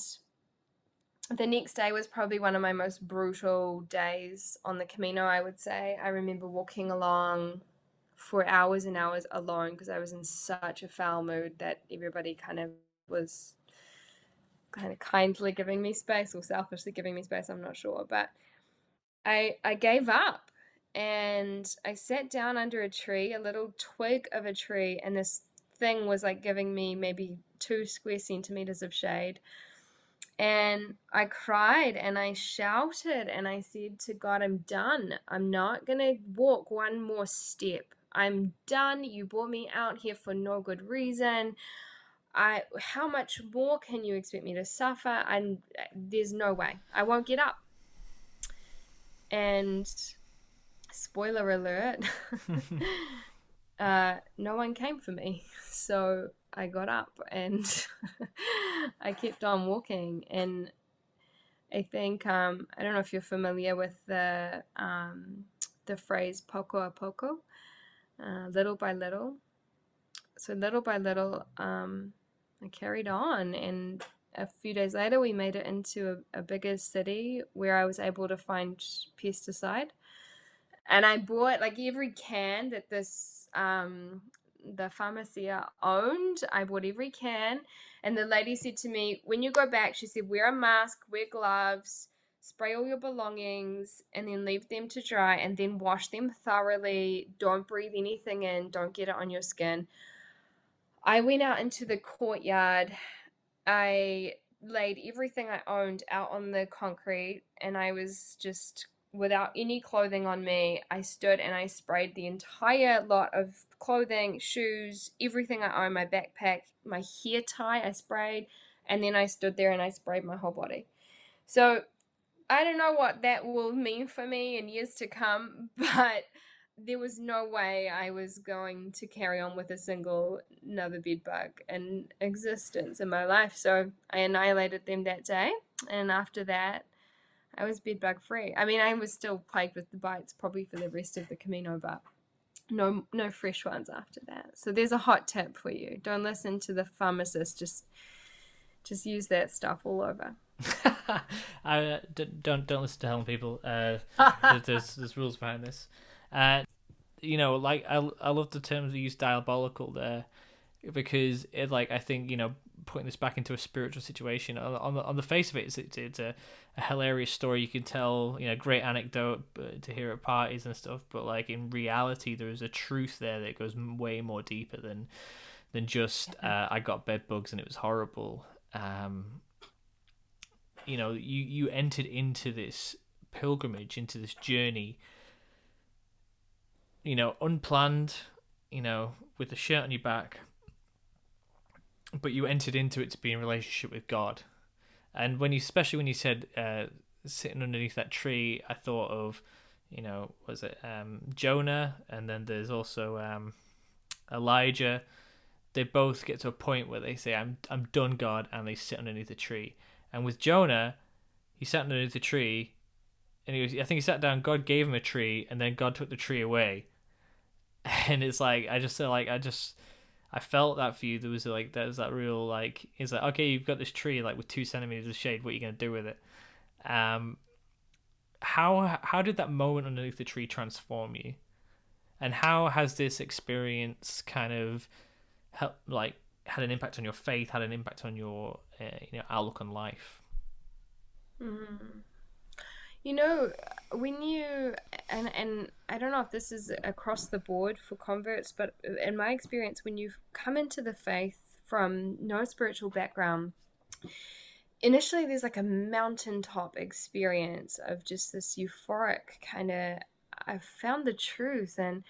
[SPEAKER 3] the next day was probably one of my most brutal days on the Camino, I would say. I remember walking along for hours and hours alone because I was in such a foul mood that everybody kind of was kind of kindly giving me space or selfishly giving me space, I'm not sure. But I I gave up and I sat down under a tree, a little twig of a tree, and this thing was like giving me maybe two square centimeters of shade. And I cried and I shouted and I said to God, I'm done. I'm not going to walk one more step. I'm done. You brought me out here for no good reason. I how much more can you expect me to suffer? And there's no way. I won't get up. And spoiler alert, uh, no one came for me. So I got up and I kept on walking. And I think um, I don't know if you're familiar with the um, the phrase "poco a poco," uh, little by little. So little by little, um, I carried on, and a few days later, we made it into a, a bigger city where I was able to find pesticide. And I bought like every can that this um, the pharmacia owned. I bought every can, and the lady said to me, "When you go back, she said, wear a mask, wear gloves." Spray all your belongings and then leave them to dry and then wash them thoroughly. Don't breathe anything in, don't get it on your skin. I went out into the courtyard. I laid everything I owned out on the concrete and I was just without any clothing on me. I stood and I sprayed the entire lot of clothing, shoes, everything I own, my backpack, my hair tie, I sprayed, and then I stood there and I sprayed my whole body. So I don't know what that will mean for me in years to come, but there was no way I was going to carry on with a single another bed bug in existence in my life. So I annihilated them that day, and after that, I was bed bug free. I mean, I was still plagued with the bites probably for the rest of the Camino, but no no fresh ones after that. So there's a hot tip for you. Don't listen to the pharmacist. Just just use that stuff all over.
[SPEAKER 2] I uh, don't don't listen to Helen people. Uh, there's there's rules behind this. Uh, you know, like I I love the terms we use diabolical there because it like I think you know putting this back into a spiritual situation on, on the on the face of it, it's it's a, a hilarious story. You can tell you know great anecdote to hear at parties and stuff but like in reality there is a truth there that goes way more deeper than than just uh, I got bed bugs and it was horrible. Um you know you you entered into this pilgrimage into this journey you know unplanned you know with the shirt on your back but you entered into it to be in relationship with God. And when you, especially when you said uh, sitting underneath that tree, I thought of, you know, was it um, Jonah, and then there's also um, Elijah. They both get to a point where they say, "I'm I'm done, God," and they sit underneath a tree. And with Jonah, he sat underneath a tree, and he was, I think he sat down. God gave him a tree, and then God took the tree away. And it's like I just like I just I felt that for you. There was like there was that real like it's like okay, you've got this tree like with two centimeters of shade. What are you gonna do with it? Um, how how did that moment underneath the tree transform you? And how has this experience kind of help like had an impact on your faith? Had an impact on your uh, you know outlook on life?
[SPEAKER 3] Mm. You know, when you and and I don't know if this is across the board for converts, but in my experience, when you've come into the faith from no spiritual background, initially there's like a mountaintop experience of just this euphoric kind of I've found the truth and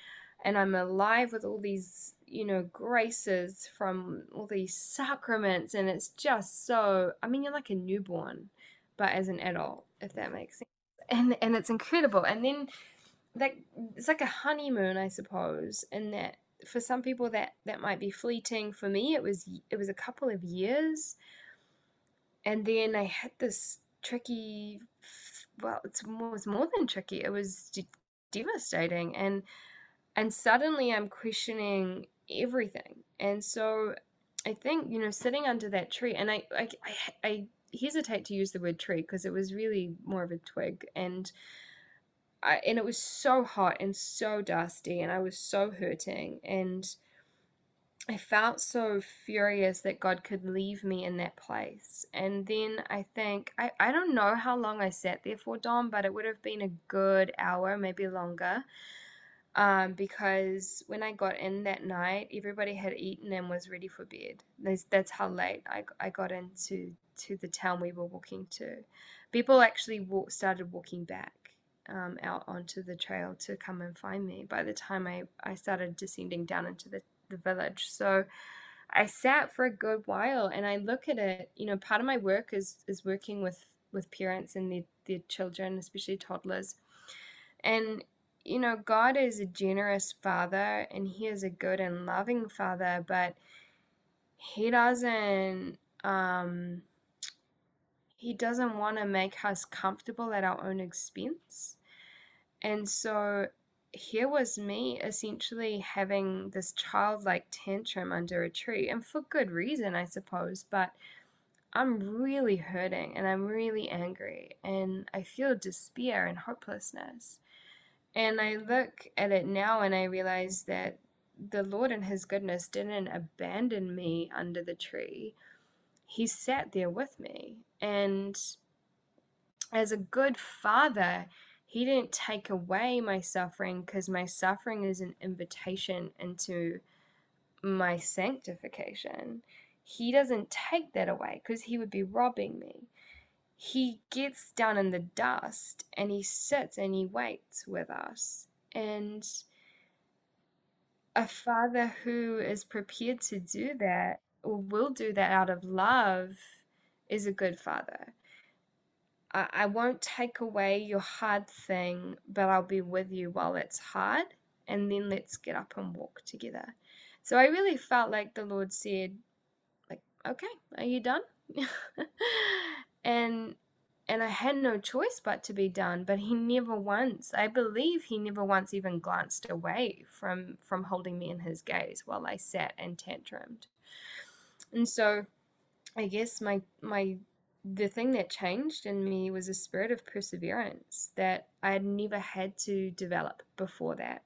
[SPEAKER 3] and I'm alive with all these you know graces from all these sacraments and it's just so I mean you're like a newborn but as an adult if that makes sense and and it's incredible. And then that it's like a honeymoon, I suppose, in that for some people that that might be fleeting. For me, it was it was a couple of years, and then I had this tricky. Well, it was more than tricky. It was de- devastating, and and suddenly I'm questioning everything. And so I think you know sitting under that tree, and I I I, hesitate to use the word tree because it was really more of a twig and I, and it was so hot and so dusty and I was so hurting and I felt so furious that God could leave me in that place. And then I think, I, I don't know how long I sat there for, Dom, but it would have been a good hour, maybe longer. Um, because when I got in that night, everybody had eaten and was ready for bed. That's, that's how late I, I got into to the town we were walking to. People actually walk, started walking back um, out onto the trail to come and find me by the time I, I started descending down into the the village. So I sat for a good while and I look at it, you know, part of my work is is working with with parents and their, their children, especially toddlers. And you know, God is a generous father and he is a good and loving father, but he doesn't um he doesn't want to make us comfortable at our own expense. And so here was me essentially having this childlike tantrum under a tree, and for good reason, I suppose, but I'm really hurting and I'm really angry, and I feel despair and hopelessness. And I look at it now and I realize that the Lord, in His goodness, didn't abandon me under the tree. He sat there with me. And as a good father, he didn't take away my suffering because my suffering is an invitation into my sanctification. He doesn't take that away because he would be robbing me. He gets down in the dust and he sits and he waits with us. And a father who is prepared to do that will do that out of love is a good father. I, I won't take away your hard thing, but I'll be with you while it's hard, and then let's get up and walk together. So I really felt like the Lord said, like, okay, are you done? and and I had no choice but to be done. But he never once, I believe, he never once even glanced away from from holding me in his gaze while I sat and tantrumed. And so, I guess my my the thing that changed in me was a spirit of perseverance that I had never had to develop before that.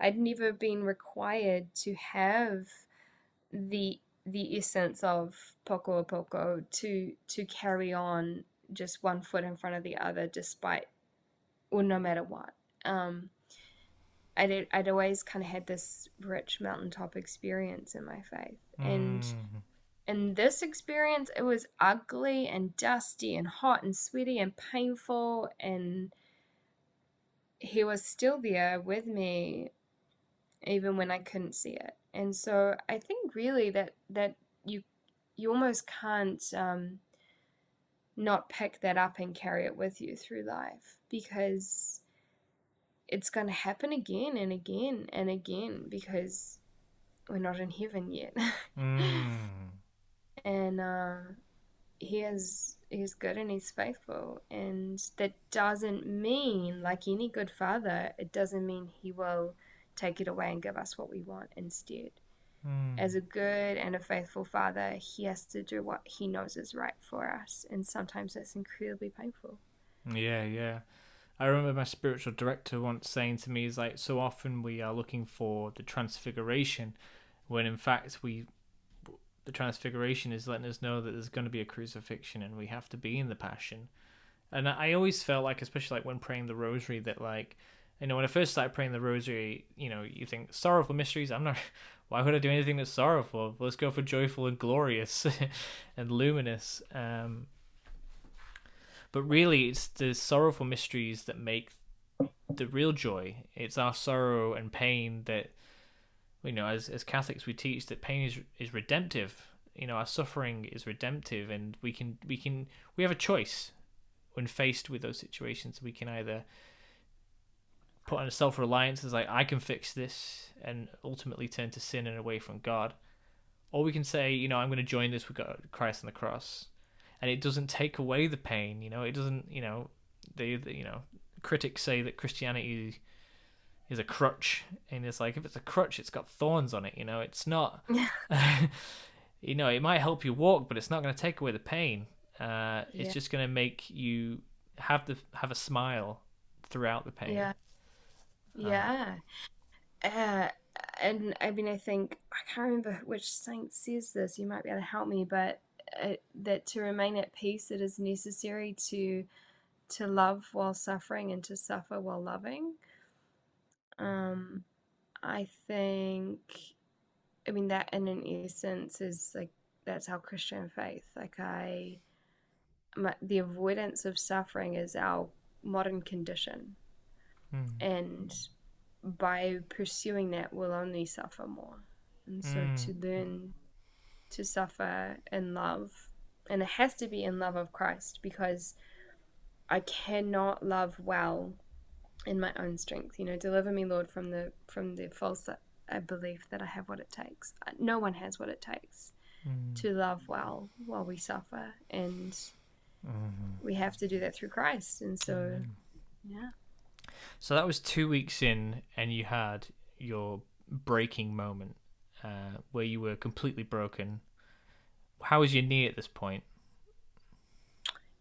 [SPEAKER 3] I'd never been required to have the the essence of poco a poco to to carry on just one foot in front of the other despite or no matter what. Um, I'd, I'd always kind of had this rich mountaintop experience in my faith. And mm in this experience, it was ugly and dusty and hot and sweaty and painful. And he was still there with me, even when I couldn't see it. And so I think really that that you you almost can't um, not pick that up and carry it with you through life because it's going to happen again and again and again because we're not in heaven yet. mm and uh, he is he's good and he's faithful. And that doesn't mean like any good father it doesn't mean he will take it away and give us what we want instead. Mm. as a good and a faithful father he has to do what he knows is right for us. And sometimes that's incredibly painful.
[SPEAKER 2] Yeah yeah. I remember my spiritual director once saying to me, "Is like so often we are looking for the transfiguration, when in fact we the transfiguration is letting us know that there's going to be a crucifixion and we have to be in the passion. And I always felt like, especially like when praying the rosary, that like, you know, when I first started praying the rosary, you know, you think sorrowful mysteries. I'm not. Why would I do anything that's sorrowful? Let's go for joyful and glorious, and luminous. Um, but really, it's the sorrowful mysteries that make the real joy. It's our sorrow and pain that you know, as as Catholics, we teach that pain is is redemptive. You know, our suffering is redemptive, and we can we can we have a choice when faced with those situations. We can either put on a self reliance as like I can fix this, and ultimately turn to sin and away from God, or we can say, you know, I'm going to join this with God, Christ on the cross, and it doesn't take away the pain. You know, it doesn't. You know, they you know critics say that Christianity is a crutch, and it's like if it's a crutch, it's got thorns on it. You know, it's not. you know, it might help you walk, but it's not going to take away the pain. Uh, it's
[SPEAKER 3] Yeah.
[SPEAKER 2] just going to make you have the have a smile throughout the pain.
[SPEAKER 3] Yeah. Yeah. Uh, and I mean, I think, I can't remember which saint says this, you might be able to help me, but uh, that to remain at peace, it is necessary to to love while suffering and to suffer while loving. Um, I think, I mean, that in an essence is like, that's our Christian faith. Like, I, my, the avoidance of suffering is our modern condition
[SPEAKER 2] Mm.
[SPEAKER 3] and by pursuing that we'll only suffer more and so
[SPEAKER 2] Mm.
[SPEAKER 3] to learn to suffer in love and it has to be in love of christ because i cannot love well in my own strength you know deliver me lord from the from the false i believe that i have what it takes no one has what it takes
[SPEAKER 2] Mm.
[SPEAKER 3] to love well while we suffer and
[SPEAKER 2] Mhm.
[SPEAKER 3] we have to do that through christ and so yeah
[SPEAKER 2] So that was two weeks in, and you had your breaking moment uh, where you were completely broken. How was your knee at this point?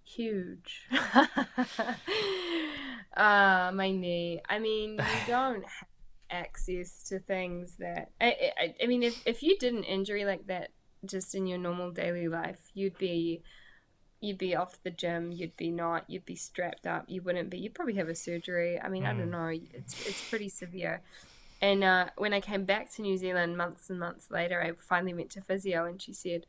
[SPEAKER 3] huge. uh, my knee. I mean, you don't have access to things that. I, I, I mean, if, if you did an injury like that just in your normal daily life, you'd be. You'd be off the gym. You'd be not. You'd be strapped up. You wouldn't be. You'd probably have a surgery. I mean, I don't know. It's it's pretty severe. And uh, when I came back to New Zealand months and months later, I finally went to physio, and she said,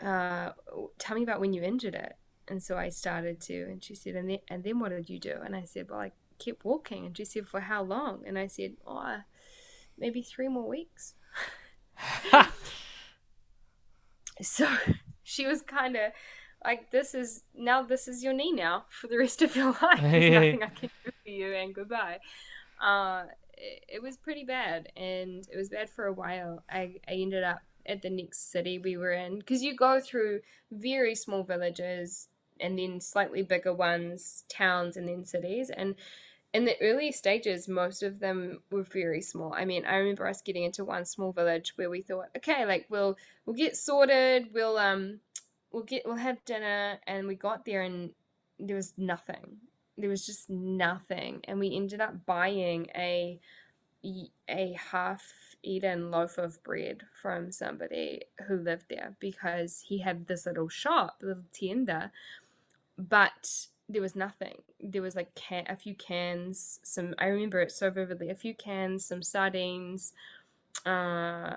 [SPEAKER 3] uh, "Tell me about when you injured it." And so I started to, and she said, "And then, and then what did you do?" And I said, "Well, I kept walking." And she said, "For how long?" And I said, "Oh, maybe three more weeks." so she was kind of like, "This is now. This is your knee now for the rest of your life. There's nothing I can do for you, and goodbye." Uh, it, it was pretty bad, and it was bad for a while. I I ended up at the next city we were in because you go through very small villages and then slightly bigger ones, towns, and then cities. And in the early stages, most of them were very small. I mean, I remember us getting into one small village where we thought, okay, like we'll we'll get sorted, we'll um we'll get we'll have dinner, and we got there and there was nothing. There was just nothing, and we ended up buying a a half-eaten loaf of bread from somebody who lived there because he had this little shop, little tienda, but there was nothing. There was like can- a few cans, some. I remember it so vividly. A few cans, some sardines. Uh,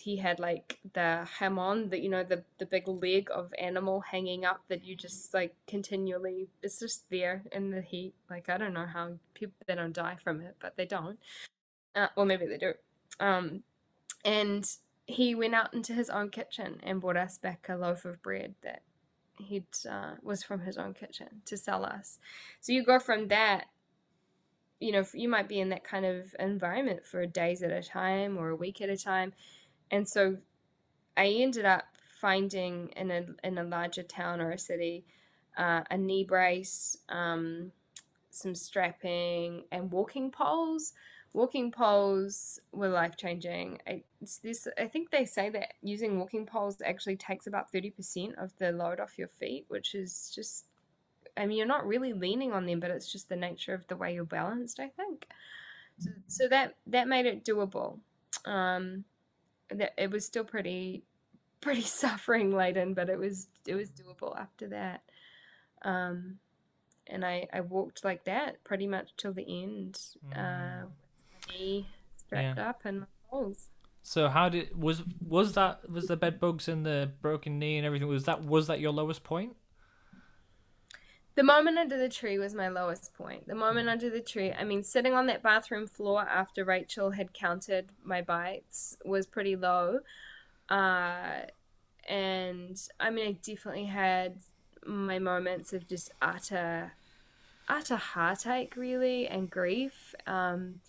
[SPEAKER 3] he had like the hamon, the you know the the big leg of animal hanging up that you just like continually. It's just there in the heat. Like I don't know how people they don't die from it, but they don't. Uh, or maybe they do. Um, and he went out into his own kitchen and brought us back a loaf of bread that he'd uh, was from his own kitchen to sell us. So you go from that, you know, you might be in that kind of environment for days at a time or a week at a time, and so I ended up finding in a in a larger town or a city uh, a knee brace, um, some strapping, and walking poles walking poles were life changing. It's this. I think they say that using walking poles actually takes about thirty percent of the load off your feet, which is just. I mean, you're not really leaning on them, but it's just the nature of the way you're balanced. I think. So, so that that made it doable. Um, that it was still pretty, pretty suffering laden, but it was it was doable after that. Um, and I I walked like that pretty much till the end. Uh, strapped
[SPEAKER 2] Yeah.
[SPEAKER 3] up and balls.
[SPEAKER 2] So how did was was that was the bed bugs and the broken knee and everything was that was that your lowest point?
[SPEAKER 3] The moment under the tree was my lowest point. The moment under the tree, I mean, sitting on that bathroom floor after Rachel had counted my bites was pretty low. Uh, and I mean, I definitely had my moments of just utter, utter heartache, really, and grief. Um,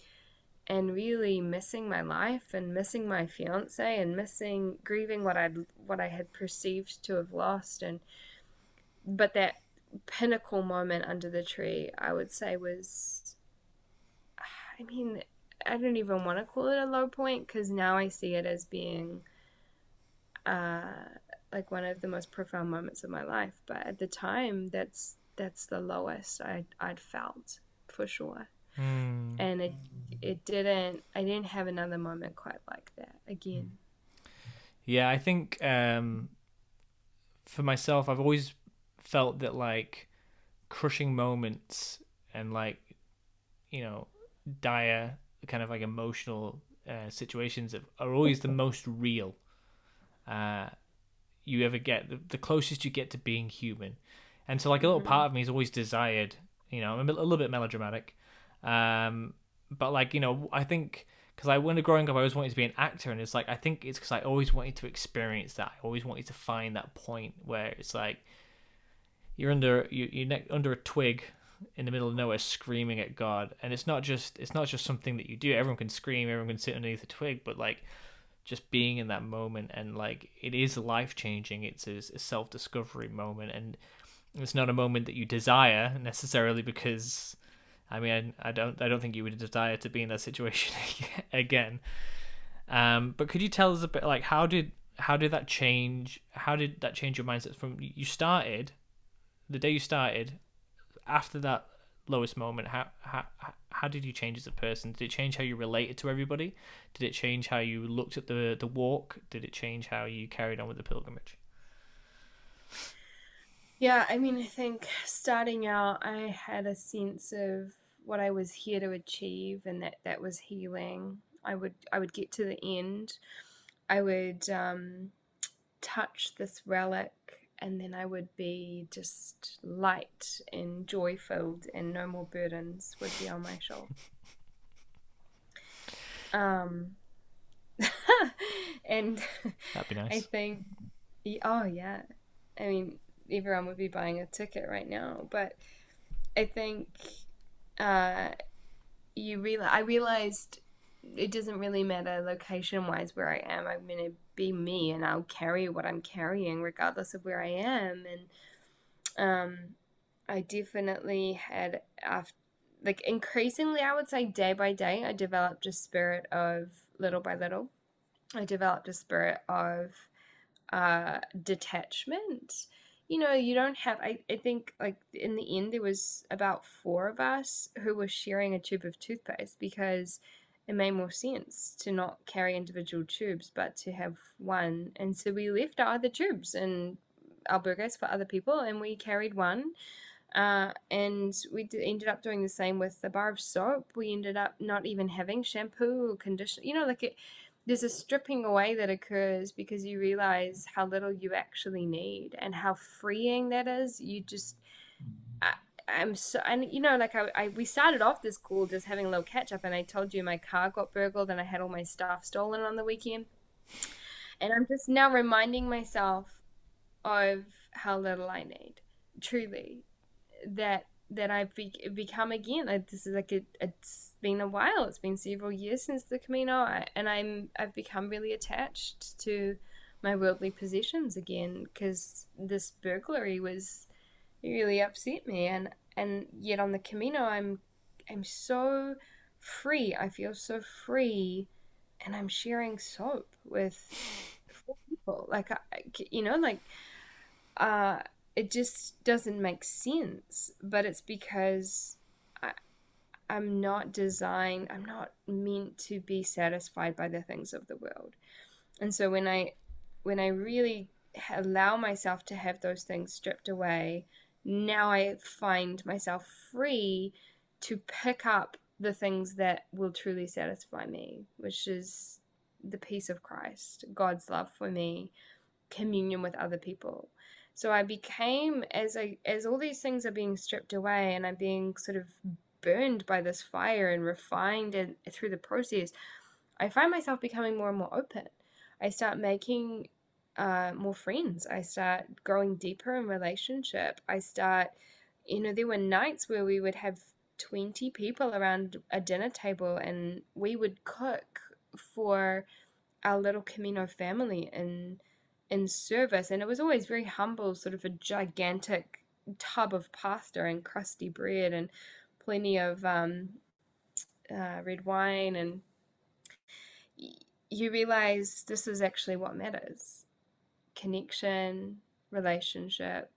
[SPEAKER 3] and really missing my life and missing my fiance and missing grieving what I'd what I had perceived to have lost and but that pinnacle moment under the tree I would say was I mean I don't even want to call it a low point because now I see it as being uh, like one of the most profound moments of my life. But at the time, that's that's the lowest I I'd felt for sure.
[SPEAKER 2] Mm.
[SPEAKER 3] And it it didn't. I didn't have another moment quite like that again.
[SPEAKER 2] Yeah, I think um, for myself, I've always felt that like crushing moments and like you know dire kind of like emotional uh, situations are always the most real uh, you ever get the, the closest you get to being human and so like a little part of me has always desired you know i'm a little bit melodramatic um, but like you know i think because i when growing up i always wanted to be an actor and it's like i think it's because i always wanted to experience that i always wanted to find that point where it's like you're under you, you're ne- under a twig in the middle of nowhere screaming at God. And it's not just it's not just something that you do. Everyone can scream, everyone can sit underneath a twig, but like just being in that moment and like it is life changing. It's a, a self discovery moment, and it's not a moment that you desire necessarily because. I mean, I, don't. I don't think you would desire to be in that situation again. Um, but could you tell us a bit, like, how did how did that change? How did that change your mindset from you started, the day you started, after that lowest moment, how how how did you change as a person? Did it change how you related to everybody? Did it change how you looked at the the walk? Did it change how you carried on with the pilgrimage?
[SPEAKER 3] Yeah, I mean, I think starting out, I had a sense of what I was here to achieve, and that that was healing. I would I would get to the end. I would um, touch this relic and then I would be just light and joy filled, and no more burdens would be on my shoulder. Um, and
[SPEAKER 2] that'd nice.
[SPEAKER 3] I think, oh yeah, I mean, everyone would be buying a ticket right now, but I think, uh, you realize I realized it doesn't really matter location wise where I am. I'm gonna be me and I'll carry what I'm carrying regardless of where I am. And um, I definitely had after like increasingly I would say day by day I developed a spirit of little by little. I developed a spirit of uh, detachment. You know, you don't have I, I think like in the end there was about four of us who were sharing a tube of toothpaste because it made more sense to not carry individual tubes but to have one. And so we left our other tubes and our burgers for other people and we carried one. Uh, and we d- ended up doing the same with the bar of soap. We ended up not even having shampoo or conditioner. You know, like it, there's a stripping away that occurs because you realize how little you actually need and how freeing that is. You just, I'm so, and you know, like I, I, we started off this call just having a little catch up, and I told you my car got burgled and I had all my stuff stolen on the weekend, and I'm just now reminding myself of how little I need, truly, that that I've be, become again. This is like a, it's been a while. It's been several years since the Camino, I, and I'm I've become really attached to my worldly possessions again because this burglary was really upset me and and yet on the Camino, I'm I'm so free. I feel so free, and I'm sharing soap with people. Like I, you know, like uh, it just doesn't make sense. But it's because I, I'm not designed. I'm not meant to be satisfied by the things of the world, and so when I when I really allow myself to have those things stripped away now I find myself free to pick up the things that will truly satisfy me, which is the peace of Christ, God's love for me, communion with other people. So I became as I as all these things are being stripped away and I'm being sort of burned by this fire and refined and through the process, I find myself becoming more and more open. I start making uh, more friends. I start growing deeper in relationship. I start, you know, there were nights where we would have 20 people around a dinner table and we would cook for our little Camino family in in service and it was always very humble sort of a gigantic tub of pasta and crusty bread and plenty of um, uh, red wine and you realize this is actually what matters connection, relationship,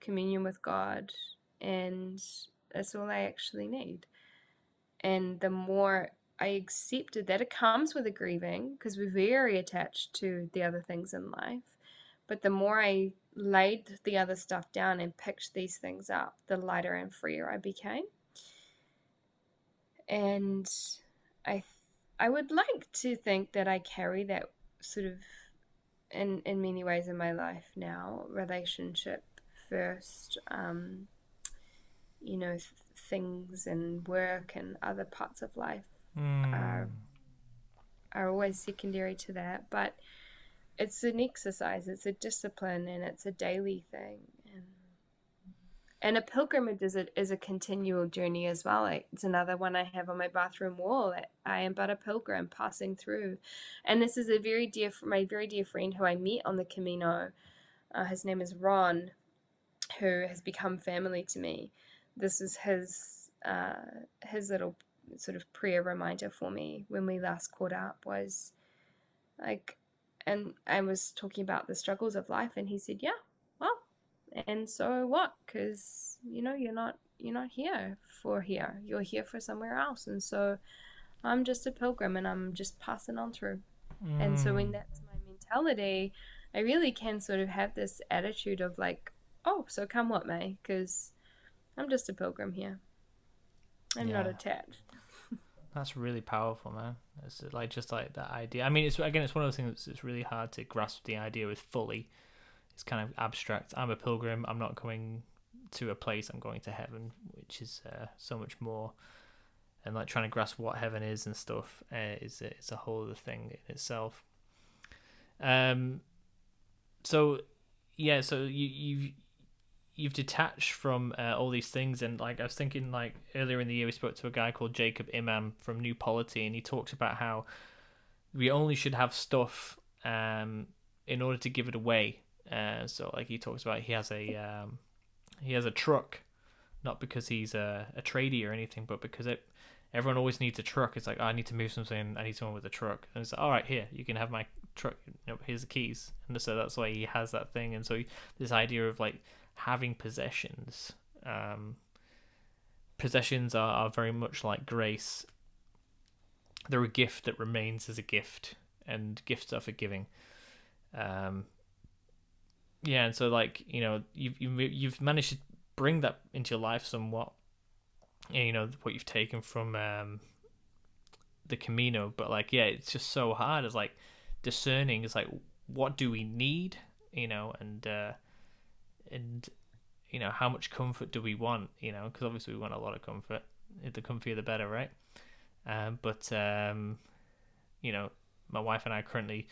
[SPEAKER 3] communion with God, and that's all I actually need. And the more I accepted that, it comes with a grieving because we're very attached to the other things in life. But the more I laid the other stuff down and picked these things up, the lighter and freer I became. And I, I would like to think that I carry that sort of in in many ways in my life now relationship first um, you know th- things and work and other parts of life
[SPEAKER 2] Mm.
[SPEAKER 3] are are always secondary to that but it's an exercise it's a discipline and it's a daily thing and and a pilgrimage is a, is a continual journey as well. It's another one I have on my bathroom wall. I am but a pilgrim passing through. And this is a very dear, my very dear friend who I met on the Camino. Uh, his name is Ron, who has become family to me. This is his uh, his little sort of prayer reminder for me when we last caught up was like, and I was talking about the struggles of life, and he said, "Yeah, well, and so what? Because you know you're not you're not here for here. You're here for somewhere else. And so i'm just a pilgrim and i'm just passing on through.
[SPEAKER 2] Mm.
[SPEAKER 3] and so when that's my mentality i really can sort of have this attitude of like oh so come what may because i'm just a pilgrim here. I'm not attached
[SPEAKER 2] That's really powerful, man. It's like just like that idea. I mean, it's again, it's one of those things that's it's really hard to grasp the idea with fully. It's kind of abstract. I'm a pilgrim. I'm not going to a place. I'm going to heaven, which is uh, so much more. And like trying to grasp what heaven is and stuff uh, is a, is a whole other thing in itself. Um. So, yeah. So you you've you've detached from uh, all these things and like i was thinking like earlier in the year we spoke to a guy called jacob imam from new polity and he talks about how we only should have stuff um in order to give it away. Uh so like he talks about he has a um he has a truck not because he's a, a tradie or anything but because it everyone always needs a truck. It's like oh, i need to move something i need someone with a truck. And it's like all right here you can have my truck you know, here's the keys. And so that's why he has that thing. And so he, this idea of like having possessions. Um, possessions are, are very much like grace. They're a gift that remains as a gift, and gifts are for giving. Um, yeah, and so like you know you've you've managed to bring that into your life somewhat. You know what you've taken from um, the Camino, but like yeah, it's just so hard. It's like discerning. It's like what do we need, you know, and uh, and you know how much comfort do we want you know because obviously we want a lot of comfort. The comfier the better right? Um, but um, you know my wife and i are currently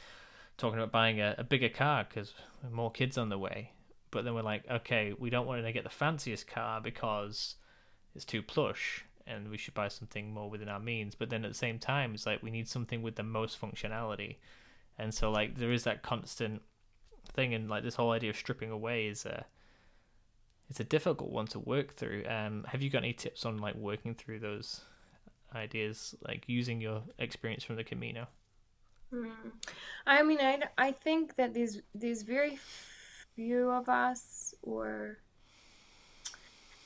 [SPEAKER 2] talking about buying a, a bigger car because more kids on the way. But then we're like okay we don't want to get the fanciest car because it's too plush and we should buy something more within our means. But then at the same time it's like we need something with the most functionality. And so like there is that constant thing and like this whole idea of stripping away is a it's a difficult one to work through um have you got any tips on like working through those ideas like using your experience from the camino
[SPEAKER 3] Mm. I mean, I, I think that there's there's very few of us, or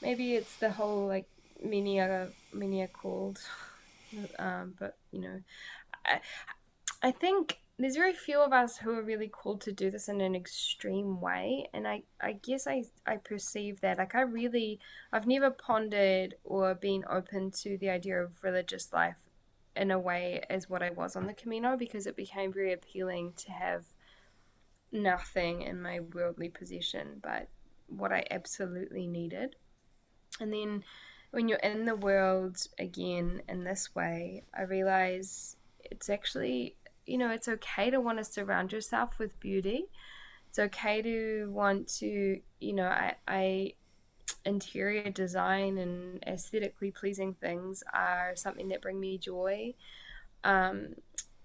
[SPEAKER 3] maybe it's the whole like many are many are called, um, but you know, I I think there's very few of us who are really called to do this in an extreme way, and I I guess I I perceive that like I really I've never pondered or been open to the idea of religious life in a way as what I was on the Camino because it became very appealing to have nothing in my worldly possession but what I absolutely needed. And then when you're in the world again in this way, I realize it's actually, you know, it's okay to want to surround yourself with beauty. It's okay to want to, you know, I, I interior design and aesthetically pleasing things are something that bring me joy. Um,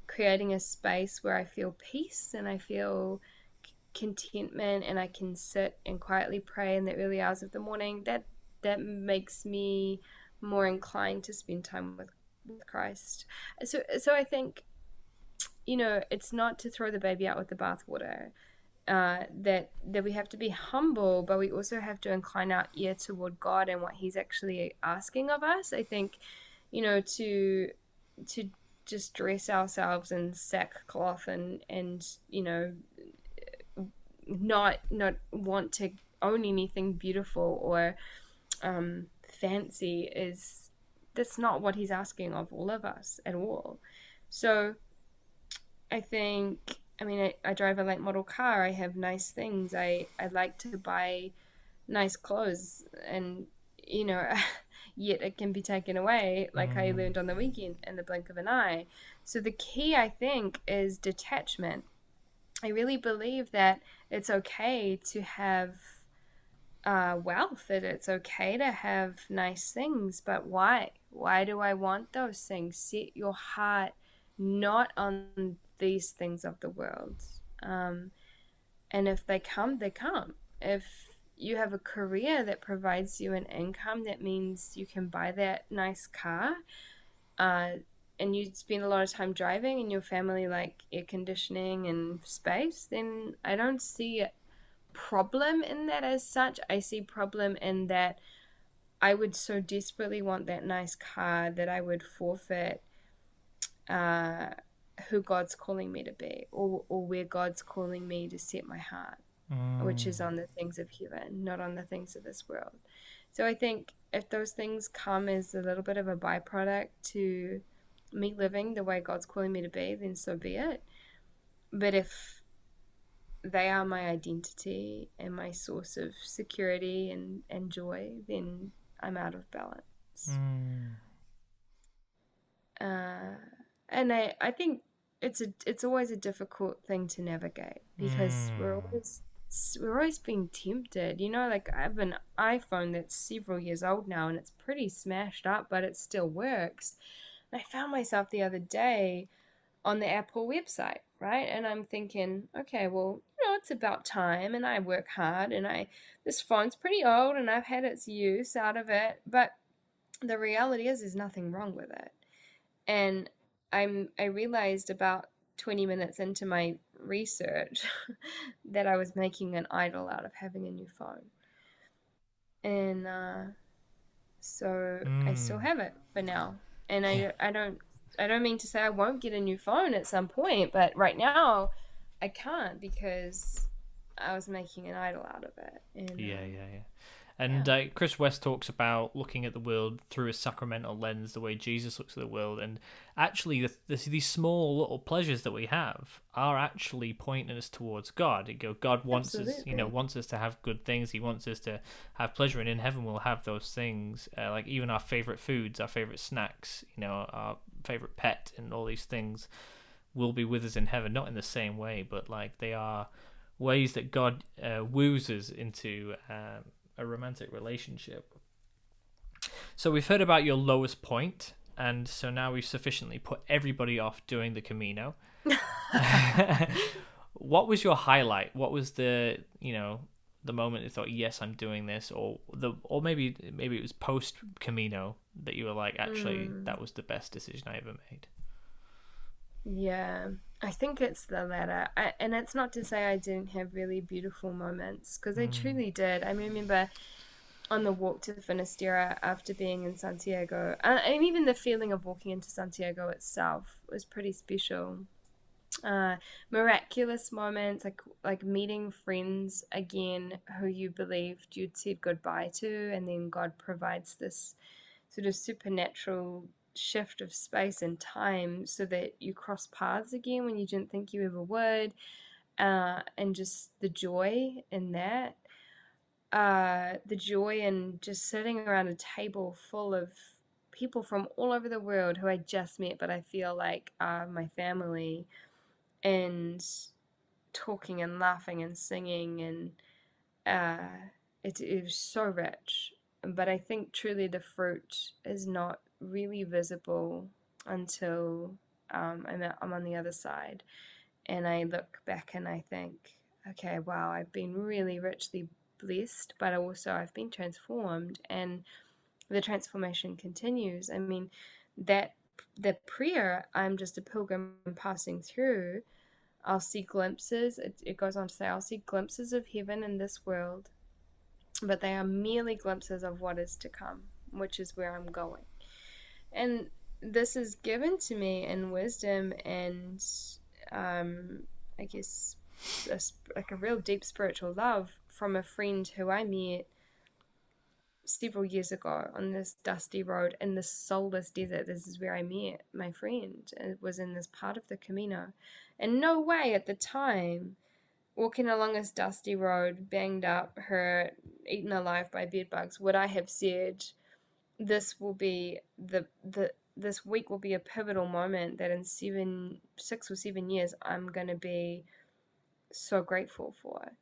[SPEAKER 3] creating a space where I feel peace and I feel contentment and I can sit and quietly pray in the early hours of the morning that that makes me more inclined to spend time with, with Christ. So so I think you know, it's not to throw the baby out with the bathwater. uh, that that we have to be humble, but we also have to incline our ear toward God and what He's actually asking of us. I think, you know, to to just dress ourselves in sackcloth and and you know not not want to own anything beautiful or um, fancy is that's not what he's asking of all of us at all. So I think I mean I, I drive a late model car, I have nice things, I, I like to buy nice clothes and you know yet it can be taken away like mm. I learned on the weekend in the blink of an eye. So the key I think is detachment. I really believe that it's okay to have uh, wealth, that it's okay to have nice things, but why? Why do I want those things? Set your heart not on these things of the world. Um, and if they come, they come. If you have a career that provides you an income, that means you can buy that nice car. Uh, and you spend a lot of time driving and your family like air conditioning and space, then I don't see a problem in that as such. I see problem in that I would so desperately want that nice car that I would forfeit uh, who God's calling me to be or, or where God's calling me to set my heart, mm. which is mm. on the things of heaven, not on the things of this world. So I think if those things come as a little bit of a byproduct to me living the way God's calling me to be, then so be it. But if they are my identity and my source of security and, and joy, then I'm out of balance. Mm. Uh, and I, I think it's a it's always a difficult thing to navigate because mm. we're always we're always being tempted. You know, like I have an iPhone that's several years old now and it's pretty smashed up, but it still works. And I found myself the other day on the Apple website, right? And I'm thinking, okay, well, you know, it's about time and I work hard and I this phone's pretty old and I've had its use out of it, but the reality is there's nothing wrong with it. And I'm I realized about 20 minutes into my research that I was making an idol out of having a new phone. And uh, so mm. I still mm. have it for now. And I I don't I don't mean to say I won't get a new phone at some point, but right now I can't because I was making an idol out of it. And,
[SPEAKER 2] yeah, yeah, yeah. And yeah. uh, Chris West talks about looking at the world through a sacramental lens, the way Jesus looks at the world, and actually, the, the, these small little pleasures that we have are actually pointing us towards God. You go, God wants Absolutely. us, you know, wants us to have good things. He wants us to have pleasure, and in heaven we'll have those things, uh, like even our favorite foods, our favorite snacks, you know, our favorite pet, and all these things will be with us in heaven. Not in the same way, but like they are ways that God uh, woos us into. Um, a romantic relationship. So we've heard about your lowest point, and so now we've sufficiently put everybody off doing the Camino. what was your highlight? What was the you know the moment you thought, yes, I'm doing this, or the or maybe maybe it was post Camino that you were like, actually, mm. that was the best decision I ever made.
[SPEAKER 3] Yeah, I think it's the latter. I, and it's not to say I didn't have really beautiful moments, because I mm. truly did. I remember on the walk to Finisterre after being in Santiago, uh, and even the feeling of walking into Santiago itself was pretty special. Uh, miraculous moments like like meeting friends again who you believed you'd said goodbye to, and then God provides this sort of supernatural shift of space and time so that you cross paths again when you didn't think you ever would. Uh, and just the joy in that. Uh, the joy in just sitting around a table full of people from all over the world who I just met, but I feel like are my family, and talking and laughing and singing, and uh, it, it was so rich. But I think truly the fruit is not really visible until um, I'm, I'm on the other side. And I look back and I think, okay, wow, I've been really richly blessed, but also I've been transformed. And the transformation continues. I mean, that the prayer, I'm just a pilgrim passing through, I'll see glimpses. It, it goes on to say, I'll see glimpses of heaven in this world, but they are merely glimpses of what is to come, which is where I'm going. And this is given to me in wisdom and, um, I guess, a, like a real deep spiritual love from a friend who I met several years ago on this dusty road in the soulless desert. This is where I met my friend. It was in this part of the Camino. And no way at the time, walking along this dusty road, banged up, hurt, eaten alive by bedbugs, would I have said, this will be the, the, this week will be a pivotal moment that in seven, six or seven years, I'm to be so grateful for.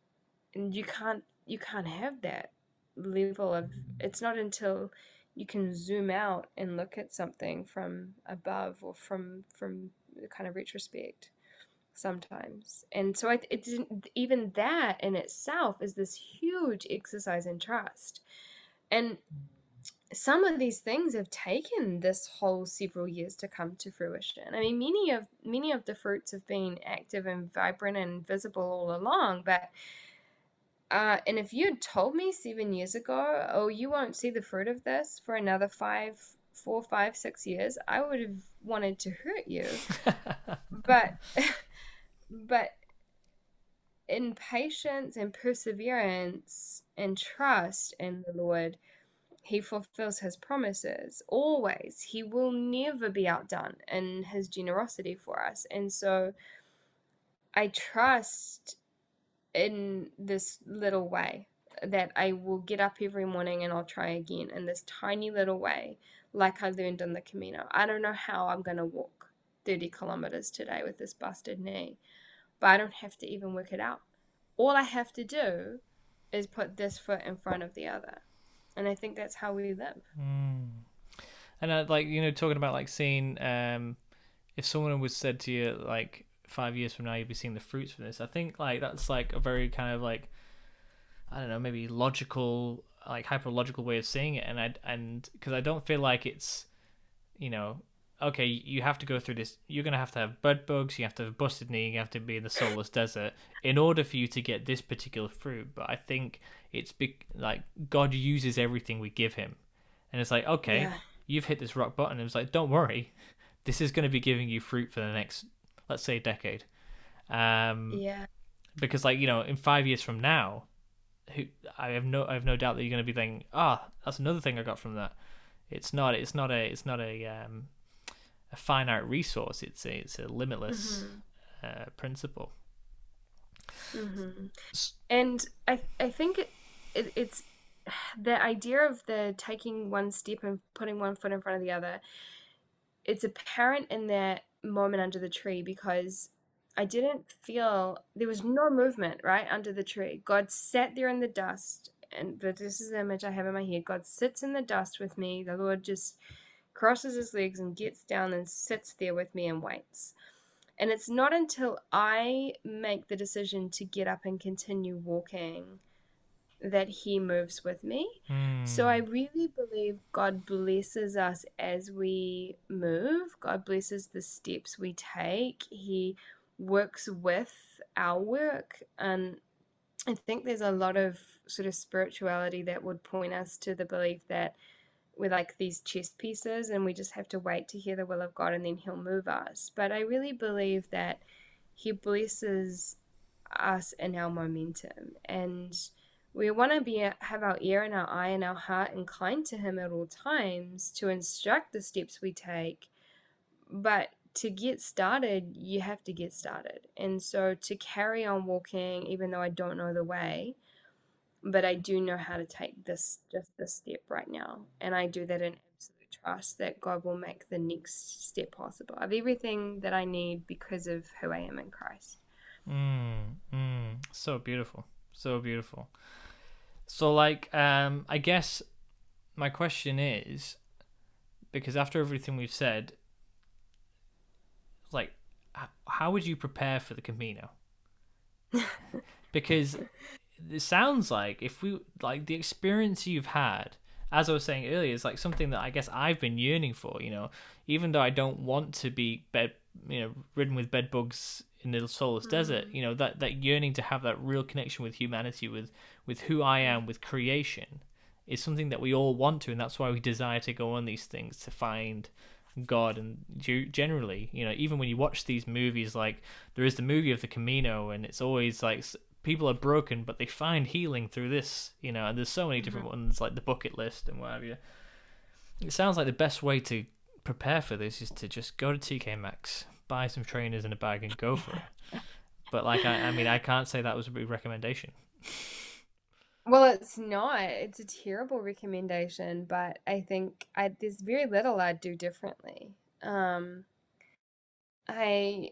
[SPEAKER 3] And you can't, you can't have that level of it's not until you can zoom out and look at something from above or from from kind of retrospect sometimes. And so I, it's even that in itself is this huge exercise in trust. And some of these things have taken this whole several years to come to fruition. I mean many of many of the fruits have been active and vibrant and visible all along but uh, and if you had told me seven years ago, oh, you won't see the fruit of this for another five, four, five, six years, I would have wanted to hurt you. but, but in patience and perseverance and trust in the Lord, He fulfills His promises always. He will never be outdone in His generosity for us. And so I trust in this little way that I will get up every morning and I'll try again in this tiny little way, like I learned on the Camino. I don't know how I'm going to walk 30 kilometers today with this busted knee, but I don't have to even work it out. All I have to do is put this foot in front of the other. And I think that's how we live.
[SPEAKER 2] Mm. And like, you know, talking about like seeing, um, if someone was said to you, like, five years from now you'll be seeing the fruits from this. I think like that's like a very kind of like I don't know maybe logical like hyper logical way of seeing it, and I and because I don't feel like it's you know okay you have to go through this you're gonna have to have bed bugs you have to have busted knee you have to be in the soulless desert in order for you to get this particular fruit but i think it's big like god uses everything we give him and it's like okay yeah. you've hit this rock bottom and it's like don't worry this is going to be giving you fruit for the next let's say decade. Um,
[SPEAKER 3] yeah.
[SPEAKER 2] Because like you know, in five years from now, who I have no I have no doubt that you're going to be thinking, ah, oh, that's another thing I got from that. It's not it's not a it's not a um, a finite resource. It's a it's a limitless mm-hmm. uh, principle.
[SPEAKER 3] Mm-hmm. And I I think it, it, it's the idea of the taking one step and putting one foot in front of the other. It's apparent in that moment under the tree because I didn't feel there was no movement right under the tree. God sat there in the dust, and but this is the image I have in my head. God sits in the dust with me. The Lord just crosses his legs and gets down and sits there with me and waits. And it's not until I make the decision to get up and continue walking that he moves with me. Mm. So I hmm. really believe God blesses us as we move. God blesses the steps we take. He works with our work and I think there's a lot of sort of spirituality that would point us to the belief that we're like these chess pieces and we just have to wait to hear the will of God and then he'll move us. But I really believe that he blesses us in our momentum and we want to be have our ear and our eye and our heart inclined to him at all times to instruct the steps we take but to get started you have to get started and so to carry on walking even though i don't know the way but i do know how to take this just this step right now and i do that in absolute trust that god will make the next step possible I have everything that i need because of who i am in christ.
[SPEAKER 2] Mm, mm, so beautiful. So beautiful. So like um I guess my question is because after everything we've said like how would you prepare for the Camino? because it sounds like if we like the experience you've had as I was saying earlier, is like something that I guess I've been yearning for. You know, even though I don't want to be bed, you know, ridden with bed bugs in the soulless hmm. desert. You know that that yearning to have that real connection with humanity, with with who I hmm. am, with creation, is something that we all want to, and that's why we desire to go on these things to find God. And generally, you know, even when you watch these movies, like there is the movie of the Camino, and it's always like people are broken, but they find healing through this. You know, and there's so many different ones like the bucket list and what have You. It sounds like the best way to prepare for this is to just go to TK Maxx, buy some trainers in a bag, and go for it. But like, I, I mean, I can't say that was a big recommendation.
[SPEAKER 3] Well, it's not. It's a terrible recommendation, but I think I there's very little I'd do differently. Um, I,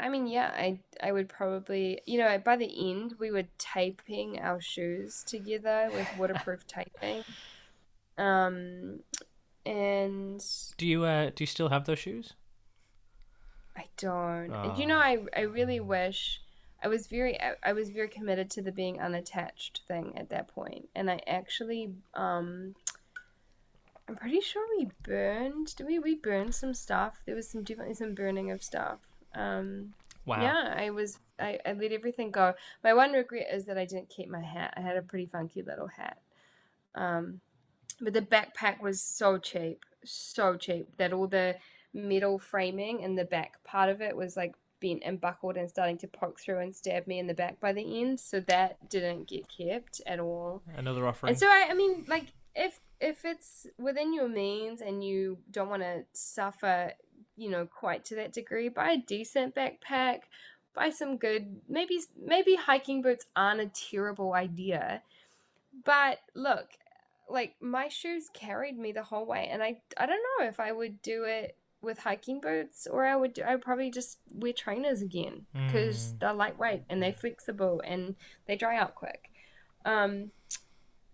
[SPEAKER 3] I mean, yeah, I I would probably, you know, by the end we were taping our shoes together with waterproof taping. Um, and
[SPEAKER 2] Do you uh, do you still have those shoes?
[SPEAKER 3] I don't. And you
[SPEAKER 2] Oh.
[SPEAKER 3] know, I I really wish I was very I, I was very committed to the being unattached thing at that point, and I actually um I'm pretty sure we burned. Did we we burned some stuff? There was some definitely some burning of stuff. Um
[SPEAKER 2] Wow.
[SPEAKER 3] yeah, I was I, I let everything go. My one regret is that I didn't keep my hat. I had a pretty funky little hat. Um but the backpack was so cheap, so cheap that all the metal framing in the back part of it was like bent and buckled and starting to poke through and stab me in the back by the end. So that didn't get kept at all.
[SPEAKER 2] Another offering.
[SPEAKER 3] And so I, I mean, like if if it's within your means and you don't want to suffer, you know, quite to that degree, buy a decent backpack, buy some good. Maybe maybe hiking boots aren't a terrible idea, but look, like my shoes carried me the whole way, and I I don't know if I would do it with hiking boots or I would I would probably just wear trainers again because
[SPEAKER 2] Mm.
[SPEAKER 3] they're lightweight and they're flexible and they dry out quick. Um,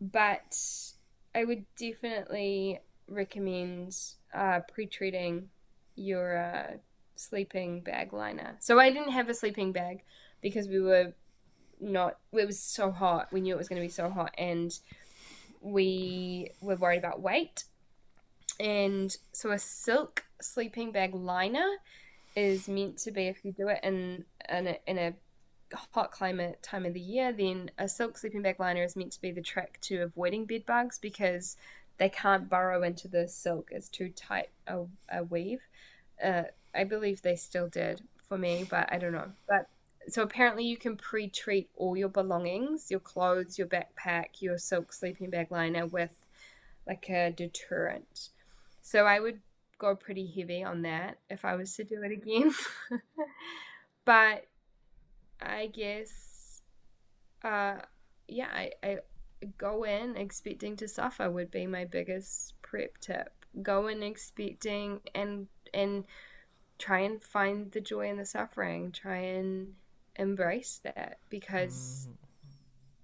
[SPEAKER 3] but I would definitely recommend uh, pre-treating your uh, sleeping bag liner. So I didn't have a sleeping bag because we were not. It was so hot. We knew it was going to be so hot, and we were worried about weight. And so a silk sleeping bag liner is meant to be if you do it in in a, in a hot climate time of the year, then a silk sleeping bag liner is meant to be the trick to avoiding bed bugs because they can't burrow into the silk. It's too tight a, a weave. Uh, I believe they still did for me, but I don't know. But so apparently you can pre-treat all your belongings, your clothes, your backpack, your silk sleeping bag liner with like a deterrent. So I would go pretty heavy on that if I was to do it again. but I guess, uh, yeah, I, I go in expecting to suffer would be my biggest prep tip. Go in expecting and and try and find the joy in the suffering. Try and embrace that because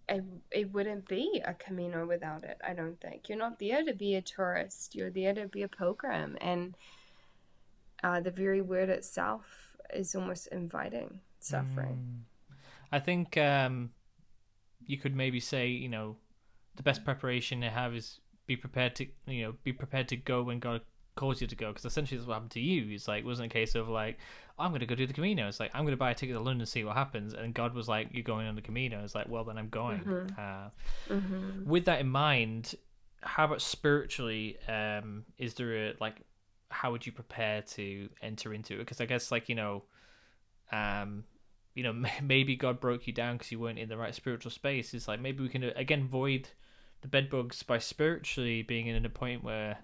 [SPEAKER 3] it, it wouldn't be a Camino without it. I don't think you're not there to be a tourist. You're there to be a pilgrim, and uh, the very word itself is almost inviting suffering.
[SPEAKER 2] I think um, you could maybe say, you know, the best preparation to have is be prepared to, you know, be prepared to go when God calls you to go. Because essentially, that's what happened to you. It's like it wasn't a case of like, I'm going to go do the Camino. It's like I'm going to buy a ticket to London and see what happens. And God was like, you're going on the Camino. It's like, well, then I'm going. Uh,
[SPEAKER 3] Mm-hmm.
[SPEAKER 2] with that in mind, how about spiritually? Um, is there a like, how would you prepare to enter into it? Because I guess like you know, um, you know, maybe God broke you down because you weren't in the right spiritual space. It's like maybe we can uh, again void the bed bugs by spiritually being in a point where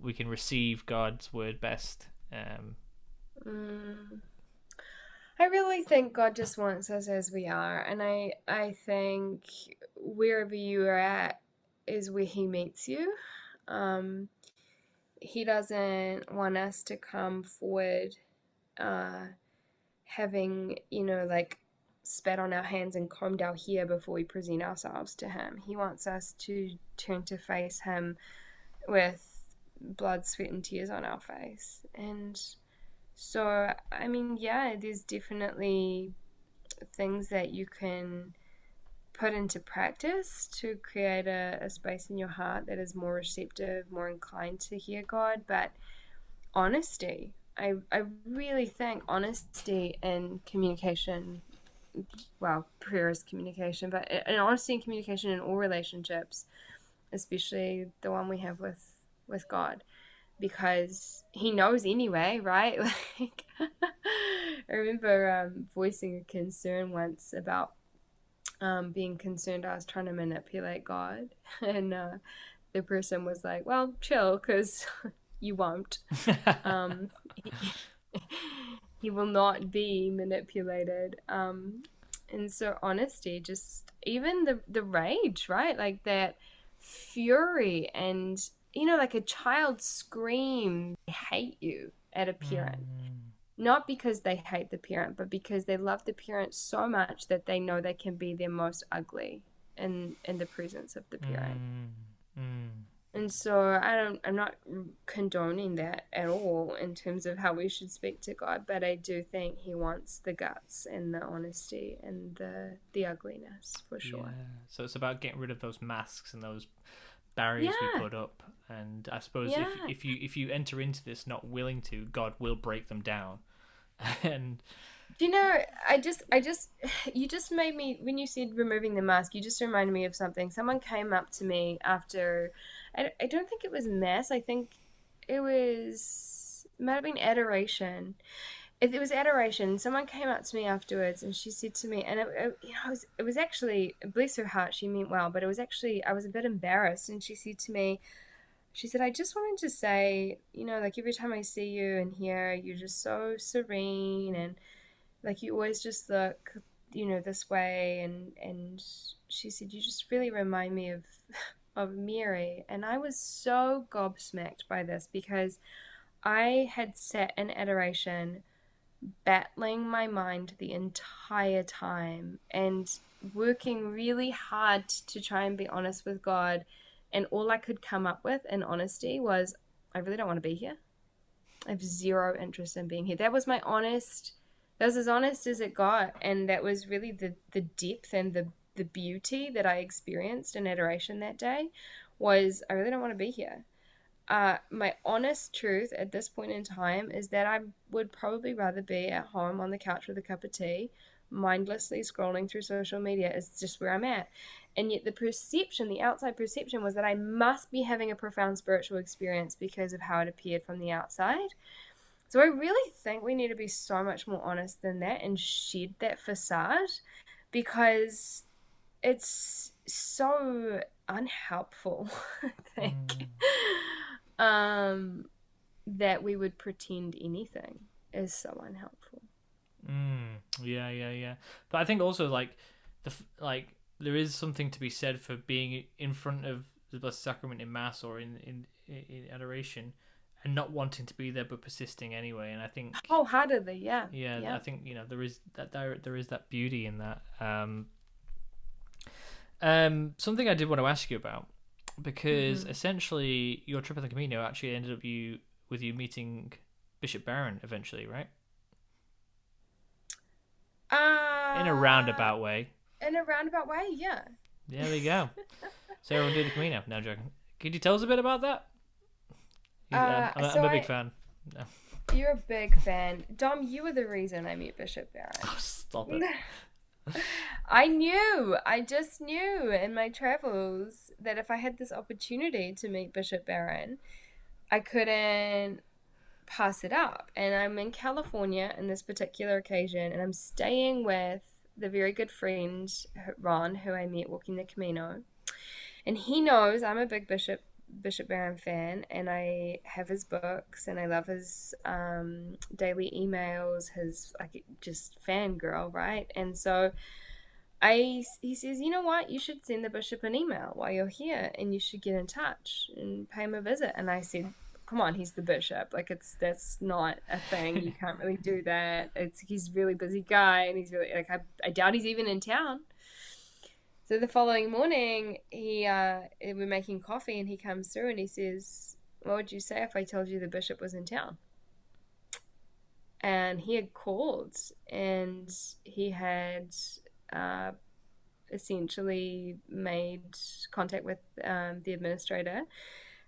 [SPEAKER 2] we can receive God's word best. Um,
[SPEAKER 3] Mm. I really think God just wants us as we are, and I I think wherever you are at is where He meets you. Um, he doesn't want us to come forward, uh, having you know like spat on our hands and combed our hair before we present ourselves to Him. He wants us to turn to face Him with blood, sweat, and tears on our face, and. So, I mean, yeah, there's definitely things that you can put into practice to create a, a space in your heart that is more receptive, more inclined to hear God. But honesty, I I really think honesty and communication, well, prayer is communication, but and honesty and communication in all relationships, especially the one we have with with God, because He knows anyway, right? Like, I remember um, voicing a concern once about um, being concerned I was trying to manipulate God, and uh, the person was like, "Well, chill, because you won't. Um, he, will not be manipulated." Um, and so honesty, just even the the rage, right? Like that fury, and you know, like a child scream, "I hate you" at a parent.
[SPEAKER 2] Mm.
[SPEAKER 3] Not because they hate the parent, but because they love the parent so much that they know they can be their most ugly in in the presence of the parent.
[SPEAKER 2] Mm. Mm.
[SPEAKER 3] And so I don't I'm not condoning that at all in terms of how we should speak to God, but I do think he wants the guts and the honesty and the the ugliness for sure.
[SPEAKER 2] Yeah. So it's about getting rid of those masks and those barriers
[SPEAKER 3] Yeah.
[SPEAKER 2] we put up. And I suppose
[SPEAKER 3] Yeah.
[SPEAKER 2] if if you if you enter into this not willing to, God will break them down. and
[SPEAKER 3] Do you know, I just, I just, you just made me, when you said removing the mask, you just reminded me of something. Someone came up to me after, I, I don't think it was Mass, I think it was, it might have been Adoration. It, it was Adoration. Someone came up to me afterwards and she said to me, and it, it, you know, was, it was actually, bless her heart, she meant well, but it was actually, I was a bit embarrassed. And she said to me, she said, I just wanted to say, you know, like every time I see you and hear, you're just so serene and like you always just look, you know, this way. And, and she said, you just really remind me of, of Mary. And I was so gobsmacked by this because I had sat in adoration battling my mind the entire time and working really hard to try and be honest with God. And all I could come up with in honesty was, I really don't want to be here. I have zero interest in being here. That was my honest, that was as honest as it got. And that was really the, the depth and the, the beauty that I experienced in adoration that day was, I really don't want to be here. Uh, my honest truth at this point in time is that I would probably rather be at home on the couch with a cup of tea, mindlessly scrolling through social media. Is just where I'm at. And yet, the perception, the outside perception, was that I must be having a profound spiritual experience because of how it appeared from the outside. So, I really think we need to be so much more honest than that and shed that facade because it's so unhelpful, I think, um, that we would pretend anything is so unhelpful.
[SPEAKER 2] Mm, yeah, yeah, yeah. But I think also like the like there is something to be said for being in front of the Blessed Sacrament in Mass or in in, in adoration and not wanting to be there but persisting anyway. And I think
[SPEAKER 3] Wholeheartedly, yeah.
[SPEAKER 2] yeah,
[SPEAKER 3] yeah.
[SPEAKER 2] I think you know there is that there there is that beauty in that. Um, um, something I did want to ask you about because
[SPEAKER 3] Mm-hmm.
[SPEAKER 2] essentially your trip on the Camino actually ended up you with you meeting Bishop Barron eventually, right?
[SPEAKER 3] Uh,
[SPEAKER 2] In a roundabout way.
[SPEAKER 3] In a roundabout way, yeah.
[SPEAKER 2] There we go. so everyone did the Camino. No joking. Could you tell us a bit about that?
[SPEAKER 3] Uh,
[SPEAKER 2] I'm, I'm a big
[SPEAKER 3] I-
[SPEAKER 2] fan. No.
[SPEAKER 3] You're a big fan. Dom, you were the reason I met Bishop Barron.
[SPEAKER 2] Stop it.
[SPEAKER 3] I knew, I just knew in my travels that if I had this opportunity to meet Bishop Barron, I couldn't pass it up. And I'm in California in this particular occasion, and I'm staying with the very good friend Ron, who I met walking the Camino. And he knows I'm a big Bishop Bishop Barron fan, and I have his books, and I love his um, daily emails, his like just fangirl, right? And so I he says, you know what, you should send the bishop an email while you're here, and you should get in touch and pay him a visit. And I said, come on, he's the bishop, like it's that's not a thing. You can't really do that. It's he's really busy guy, and he's really like I, I doubt he's even in town. So the following morning, he uh, we're making coffee, and he comes through and he says, "What would you say if I told you the bishop was in town?" And he had called, and he had uh, essentially made contact with um, the administrator,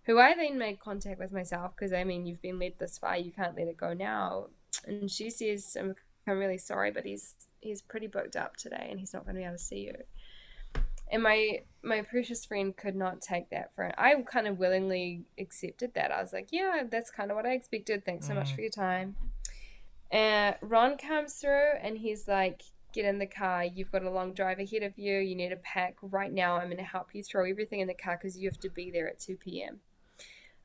[SPEAKER 3] who I then made contact with myself because I mean, you've been led this far, you can't let it go now. And she says, I'm, I'm really sorry, but he's he's pretty booked up today and he's not going to be able to see you. And my my precious friend could not take that for it. I kind of willingly accepted that. I was like, yeah, that's kind of what I expected. Thanks so much for your time. And Ron comes through and he's like, get in the car. You've got a long drive ahead of you. You need to pack right now. I'm going to help you throw everything in the car because you have to be there at 2 p.m.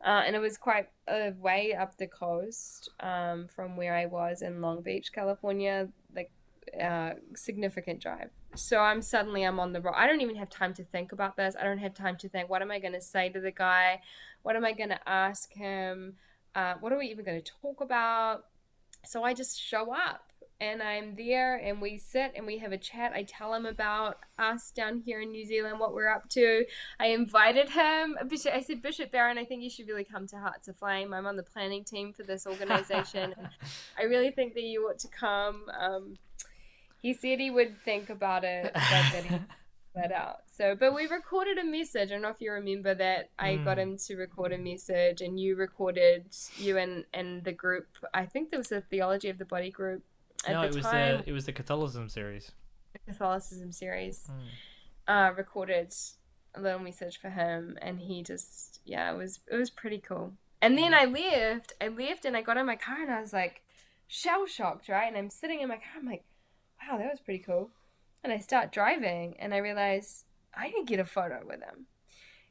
[SPEAKER 3] Uh, and it was quite a way up the coast um, from where I was in Long Beach, California, like uh, significant drive. So I'm suddenly I'm on the road. I don't even have time to think about this. I don't have time to think what am I going to say to the guy? What am I going to ask him? Uh, what are we even going to talk about? So I just show up and I'm there and we sit and we have a chat. I tell him about us down here in New Zealand, what we're up to. I invited him. Bishop, I said, Bishop Barron, I think you should really come to Hearts of Flame. I'm on the planning team for this organization. I really think that you ought to come. Um, he said he would think about it, but that he let out. So, but we recorded a message. I don't know if you remember that. I
[SPEAKER 2] Mm.
[SPEAKER 3] got him to record a message, and you recorded you and and the group. I think there was a theology of the body group at
[SPEAKER 2] no,
[SPEAKER 3] the
[SPEAKER 2] it was
[SPEAKER 3] time.
[SPEAKER 2] the it was the Catholicism series.
[SPEAKER 3] Catholicism series
[SPEAKER 2] Mm.
[SPEAKER 3] uh, recorded a little message for him, and he just yeah, it was it was pretty cool. And then I left, I left, and I got in my car, and I was like shell shocked, right? And I'm sitting in my car, I'm like, wow, that was pretty cool. And I start driving, and I realize I didn't get a photo with him.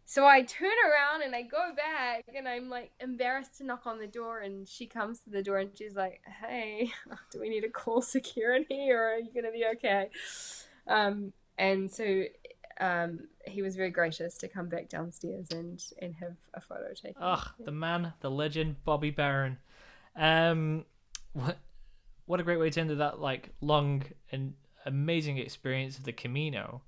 [SPEAKER 3] So I turn around and I go back, and I'm like embarrassed to knock on the door. And she comes to the door, and she's like, "Hey, do we need to call security, or are you gonna be okay?" Um, and so um, he was very gracious to come back downstairs and and have a photo taken.
[SPEAKER 2] Ugh, the man, the legend, Bobby Barron. Um, what what a great way to end that like long and amazing experience of the Camino.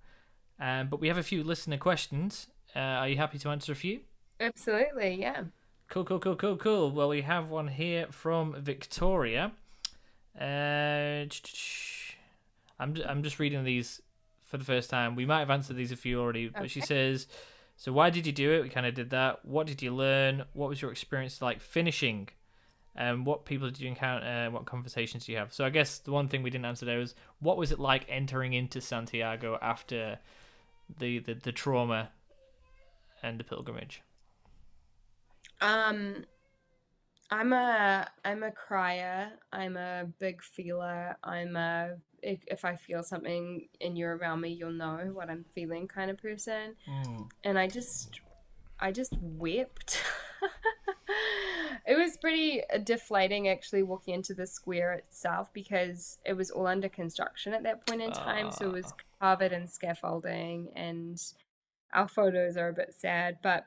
[SPEAKER 2] Um, but we have a few listener questions. Uh, are you happy to answer a few?
[SPEAKER 3] Absolutely, yeah.
[SPEAKER 2] Cool, cool, cool, cool, cool. Well, we have one here from Victoria. Uh, I'm I'm just reading these for the first time. We might have answered these a few already, but she says, "So why did you do it? We kind of did that. What did you learn? What was your experience like finishing? And what people did you encounter? Uh, what conversations do you have? So I guess the one thing we didn't answer there was what was it like entering into Santiago after the the, the trauma and the pilgrimage?
[SPEAKER 3] Um, I'm a I'm a crier. I'm a big feeler. I'm a if, if I feel something and you're around me, you'll know what I'm feeling kind of person. Hmm. And I just I just wept. it was pretty deflating actually walking into the square itself because it was all under construction at that point in time. So it was covered in scaffolding and our photos are a bit sad, but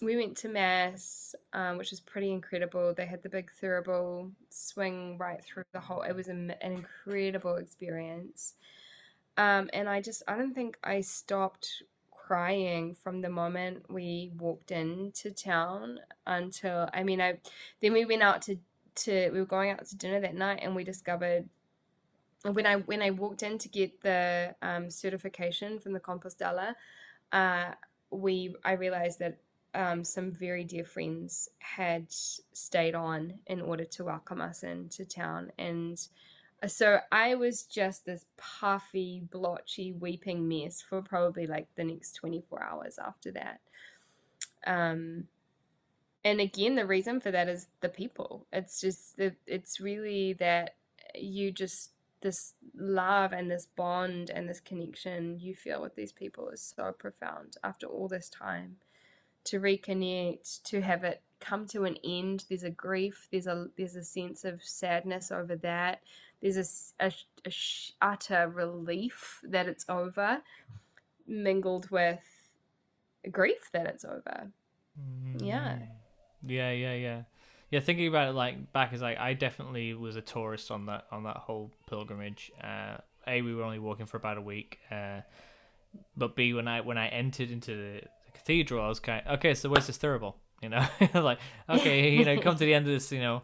[SPEAKER 3] we went to mass, um, which was pretty incredible. They had the big thurible swing right through the whole. It was a, an incredible experience, um, and I just I don't think I stopped crying from the moment we walked into town until I mean I then we went out to to we were going out to dinner that night and we discovered when I when I walked in to get the um, certification from the Compostela, uh, we I realized that um, some very dear friends had stayed on in order to welcome us into town, and so I was just this puffy, blotchy, weeping mess for probably like the next twenty four hours after that. Um, and again, the reason for that is the people. It's just the it's really that you just this love and this bond and this connection you feel with these people is so profound after all this time to reconnect to have it come to an end there's a grief there's a there's a sense of sadness over that there's a, a a sh- utter relief that it's over mingled with grief that it's over Yeah.
[SPEAKER 2] Yeah, yeah, yeah. Yeah, thinking about it like back is like I definitely was a tourist on that on that whole pilgrimage. Uh A we were only walking for about a week. Uh but B when I when I entered into the, the cathedral I was kind of, okay, so where's this thurible? You know? like okay, you know, come to the end of this, you know,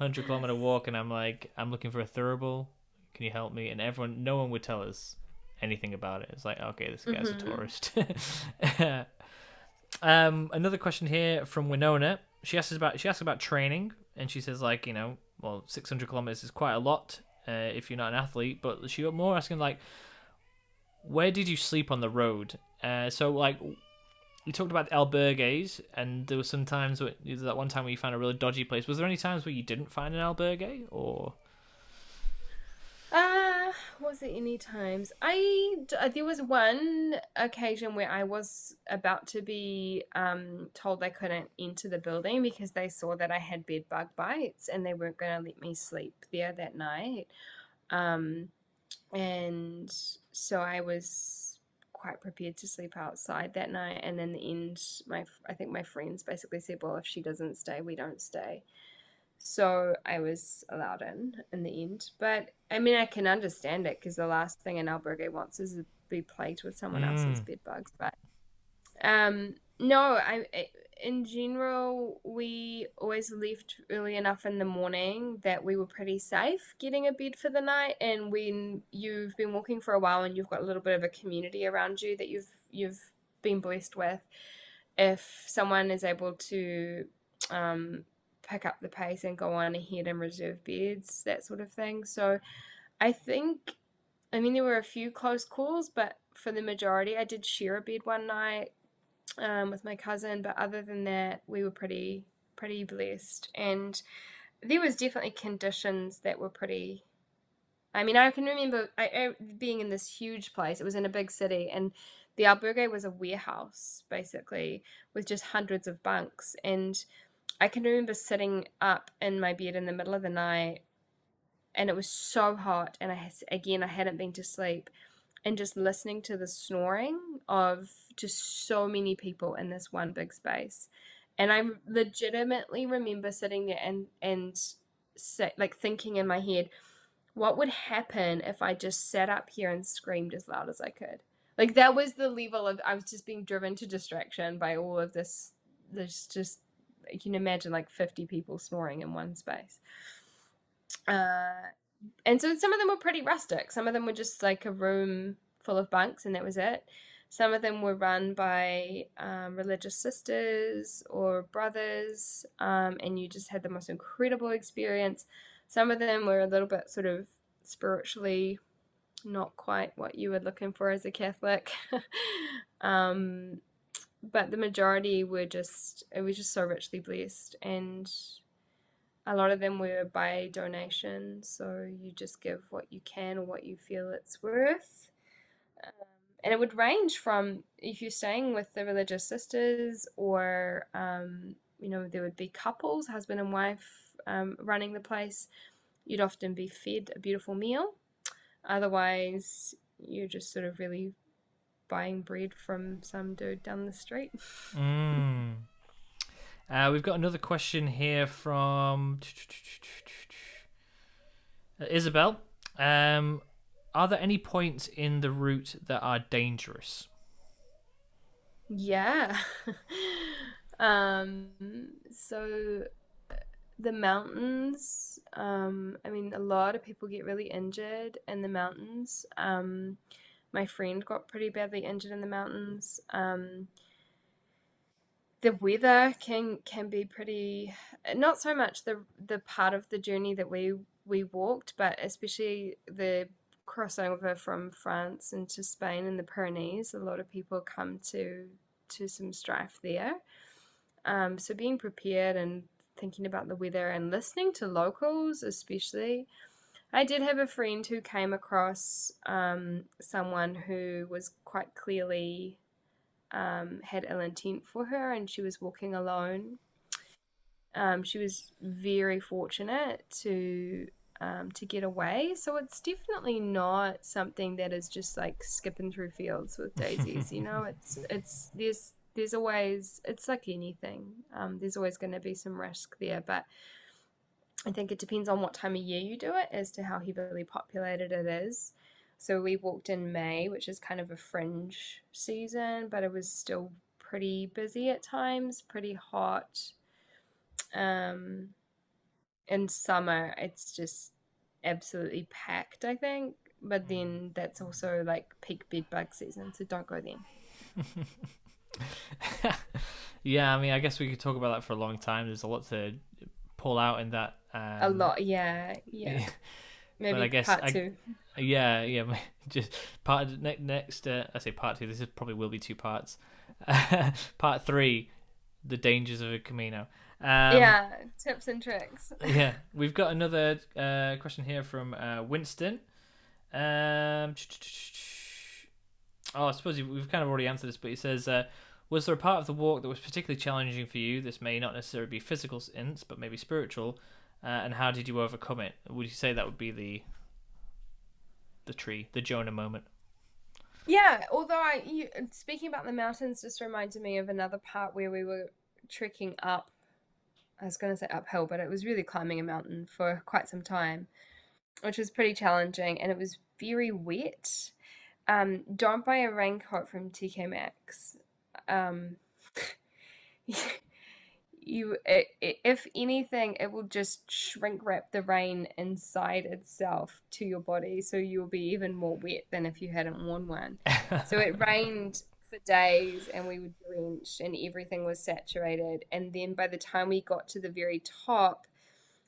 [SPEAKER 2] 100 kilometer walk and I'm like I'm looking for a thurible. Can you help me? And everyone no one would tell us anything about it. It's like, okay, this guy's a tourist. Um, another question here from Winona. She asks about she asks about training, and she says like you know, well, six hundred kilometers is quite a lot uh, if you're not an athlete. But she got more asking like, where did you sleep on the road? Uh, so like, you talked about albergues, and there was some times where, that one time where you found a really dodgy place. Was there any times where you didn't find an albergue, or
[SPEAKER 3] Uh, was there any times? I uh, there was one occasion where I was about to be um told I couldn't enter the building because they saw that I had bed bug bites and they weren't going to let me sleep there that night. Um, and so I was quite prepared to sleep outside that night. And in the end, my I think my friends basically said, "Well, if she doesn't stay, we don't stay." So I was allowed in in the end. But I mean, I can understand it because the last thing an albergue wants is to be plagued with someone else's
[SPEAKER 2] Mm.
[SPEAKER 3] bed bugs. But um, no, I I- in general we always left early enough in the morning that we were pretty safe getting a bed for the night. And when you've been walking for a while and you've got a little bit of a community around you that you've you've been blessed with, if someone is able to um, pick up the pace and go on ahead and reserve beds, that sort of thing. So I think, I mean, there were a few close calls, but for the majority, I did share a bed one night um, with my cousin. But other than that, we were pretty pretty blessed, and there was definitely conditions that were pretty. I mean, I can remember I, I, being in this huge place. It was in a big city, and the albergue was a warehouse basically with just hundreds of bunks and I can remember sitting up in my bed in the middle of the night and it was so hot and I again I hadn't been to sleep and just listening to the snoring of just so many people in this one big space and I legitimately remember sitting there and and sa- like thinking in my head what would happen if I just sat up here and screamed as loud as I could like that was the level of I was just being driven to distraction by all of this there's just you can imagine like 50 people snoring in one space. Uh, and so some of them were pretty rustic. Some of them were just like a room full of bunks and that was it. Some of them were run by um, religious sisters or brothers, um, and you just had the most incredible experience. Some of them were a little bit sort of spiritually not quite what you were looking for as a Catholic. um, but the majority were just it was just so richly blessed and a lot of them were by donation so you just give what you can or what you feel it's worth um, and it would range from if you're staying with the religious sisters or um, you know there would be couples husband and wife um, running the place you'd often be fed a beautiful meal otherwise you're just sort of really buying bread from some dude down the street.
[SPEAKER 2] Mm. Uh, we've got another question here from Uh, Isabel. Um, are there any points in the route that are dangerous?
[SPEAKER 3] Yeah. um so the mountains um I mean a lot of people get really injured in the mountains. Um my friend got pretty badly injured in the mountains. Um the weather can can be pretty not so much the the part of the journey that we we walked but especially the crossover from France into Spain and the Pyrenees a lot of people come to to some strife there. Um, so being prepared and thinking about the weather and listening to locals especially. I did have a friend who came across um, someone who was quite clearly um, had ill intent for her and she was walking alone. Um, she was very fortunate to um, to get away. So it's definitely not something that is just like skipping through fields with daisies. you know, it's it's there's there's always it's like anything. Um, there's always going to be some risk there, but I think it depends on what time of year you do it as to how heavily populated it is. So we walked in May, which is kind of a fringe season, but it was still pretty busy at times, pretty hot. Um, in summer, it's just absolutely packed, I think. But then that's also like peak bed bug season, so don't go then.
[SPEAKER 2] Yeah, I mean, I guess we could talk about that for a long time. There's a lot to pull out in that. Um,
[SPEAKER 3] a lot, yeah, yeah. Maybe
[SPEAKER 2] I guess
[SPEAKER 3] part
[SPEAKER 2] I-
[SPEAKER 3] two.
[SPEAKER 2] Yeah, yeah. Just part ne- next. Uh, I say part two. This is probably will be two parts. part three, the dangers of a Camino. Um,
[SPEAKER 3] yeah, tips and tricks.
[SPEAKER 2] yeah, we've got another uh, question here from uh, Winston. Um, oh, I suppose we've kind of already answered this, but he says, uh, "Was there a part of the walk that was particularly challenging for you? This may not necessarily be physical sense, but maybe spiritual. Uh, and how did you overcome it? Would you say that would be the the tree, the Jonah moment?"
[SPEAKER 3] Yeah, although I you, speaking about the mountains just reminded me of another part where we were trekking up. I was going to say uphill, but it was really climbing a mountain for quite some time, which was pretty challenging, and it was very wet. Um, don't buy a raincoat from TK Maxx. Um, you, i i if anything, it will just shrink wrap the rain inside itself to your body, so you'll be even more wet than if you hadn't worn one. So it rained for days and we were drenched and everything was saturated. And then by the time we got to the very top,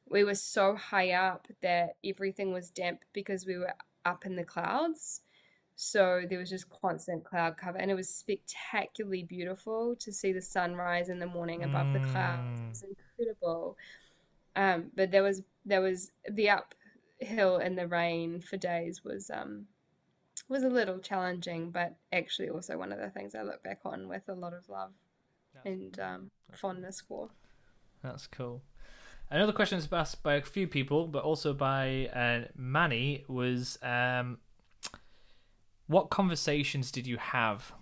[SPEAKER 3] we were so high up that everything was damp because we were up in the clouds. So there was just constant cloud cover and it was spectacularly beautiful to see the sunrise in the morning above the clouds. It
[SPEAKER 2] Mm.
[SPEAKER 3] was incredible. Um, but there was there was the uphill in the rain for days was um was a little challenging, but actually also one of the things I look back on with a lot of love and um, fondness for.
[SPEAKER 2] That's cool. Another question that's asked by a few people, but also by uh, Manny, was um, what conversations did you have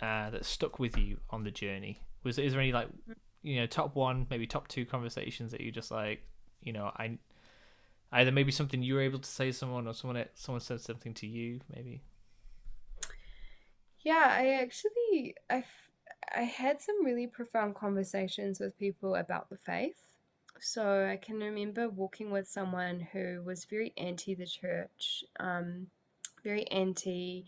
[SPEAKER 2] uh, that stuck with you on the journey? Was is there any like you know top one, maybe top two conversations that you just like you know I either maybe something you were able to say to someone or someone someone said something to you maybe.
[SPEAKER 3] Yeah, I actually I I had some really profound conversations with people about the faith. So I can remember walking with someone who was very anti the church, um, very anti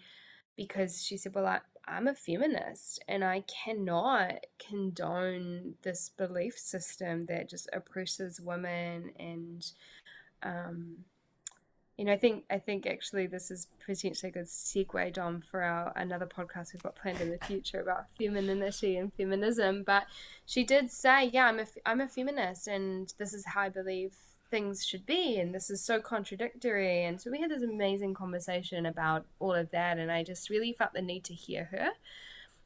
[SPEAKER 3] because she said, Well, I, I'm a feminist and I cannot condone this belief system that just oppresses women and um, you know, I think I think actually this is potentially a good segue, Dom, for our another podcast we've got planned in the future about femininity and feminism. But she did say, "Yeah, I'm a I'm a feminist, and this is how I believe things should be, and this is so contradictory." And so we had this amazing conversation about all of that, and I just really felt the need to hear her.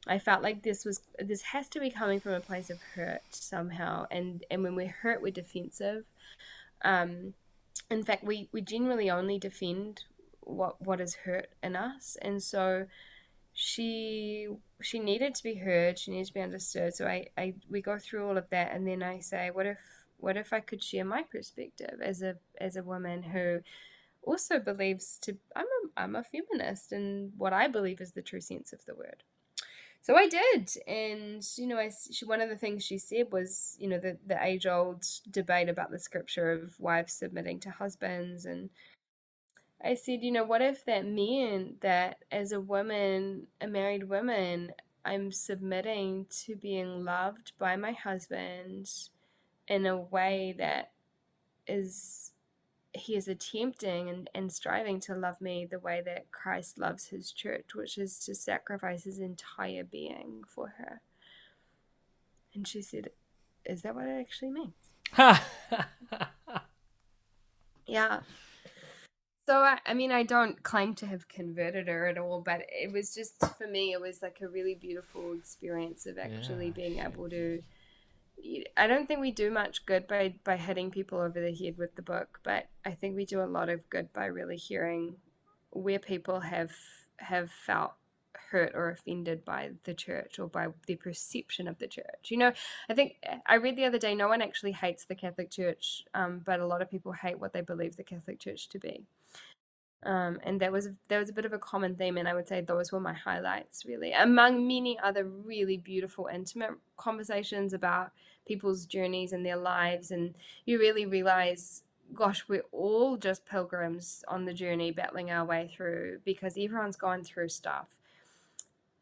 [SPEAKER 3] I felt like this was this has to be coming from a place of hurt somehow, and and when we're hurt, we're defensive. Um, in fact, we, we generally only defend what what is hurt in us, and so she she needed to be heard. She needed to be understood. So I, I we go through all of that, and then I say, what if what if I could share my perspective as a as a woman who also believes to I'm a I'm a feminist, and what I believe is the true sense of the word. So I did, and you know, I she, one of the things she said was, you know, the the age old debate about the scripture of wives submitting to husbands, and I said, you know, what if that meant that as a woman, a married woman, I'm submitting to being loved by my husband in a way that is he is attempting and, and striving to love me the way that Christ loves his church, which is to sacrifice his entire being for her. And she said, Is that what it actually means? Yeah. So I, I mean, I don't claim to have converted her at all, but it was just for me, it was like a really beautiful experience of actually
[SPEAKER 2] Yeah,
[SPEAKER 3] being able to. I don't think we do much good by by hitting people over the head with the book, but I think we do a lot of good by really hearing where people have have felt hurt or offended by the church or by the perception of the church. You know, I think I read the other day no one actually hates the Catholic Church, um, but a lot of people hate what they believe the Catholic Church to be. Um, and that was that was a bit of a common theme, and I would say those were my highlights, really, among many other really beautiful, intimate conversations about people's journeys and their lives, and you really realize, gosh, we're all just pilgrims on the journey, battling our way through, because everyone's gone through stuff.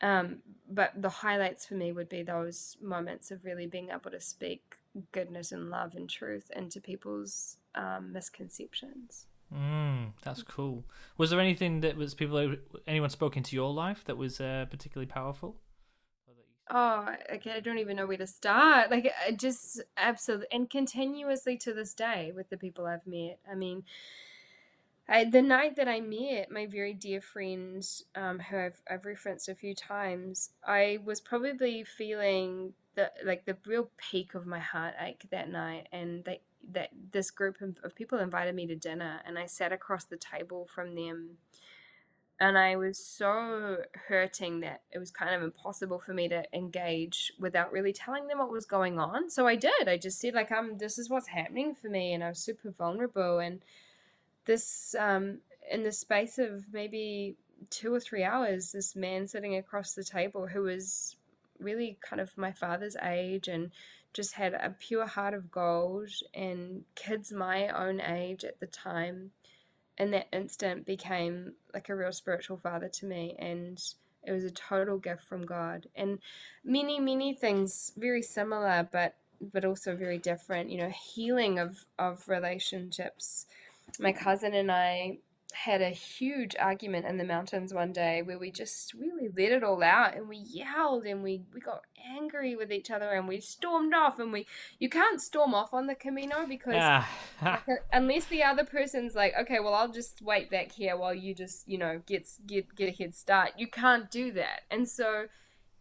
[SPEAKER 3] Um, but the highlights for me would be those moments of really being able to speak goodness and love and truth into people's um, misconceptions.
[SPEAKER 2] Mm, that's cool. Was there anything that was people anyone spoke into your life that was uh, particularly powerful?
[SPEAKER 3] Oh, okay, I don't even know where to start. Like, just absolutely, and continuously to this day with the people I've met. I mean, I, the night that I met my very dear friend, um, who I've, I've referenced a few times, I was probably feeling the like the real peak of my heartache that night, and they that this group of, people invited me to dinner, and I sat across the table from them and I was so hurting that it was kind of impossible for me to engage without really telling them what was going on. So I did. I just said like, "Um, this is what's happening for me," and I was super vulnerable. And this, um, in the space of maybe two or three hours, this man sitting across the table who was really kind of my father's age and just had a pure heart of gold and kids my own age at the time in that instant became like a real spiritual father to me and it was a total gift from god. And many many things very similar but but also very different. You know healing of of relationships. My cousin and i had a huge argument in the mountains one day where we just really let it all out and we yelled and we, we got angry with each other and we stormed off and we you can't storm off on the Camino because
[SPEAKER 2] Ah.
[SPEAKER 3] like, unless the other person's like okay well I'll just wait back here while you just you know get get get a head start you can't do that and so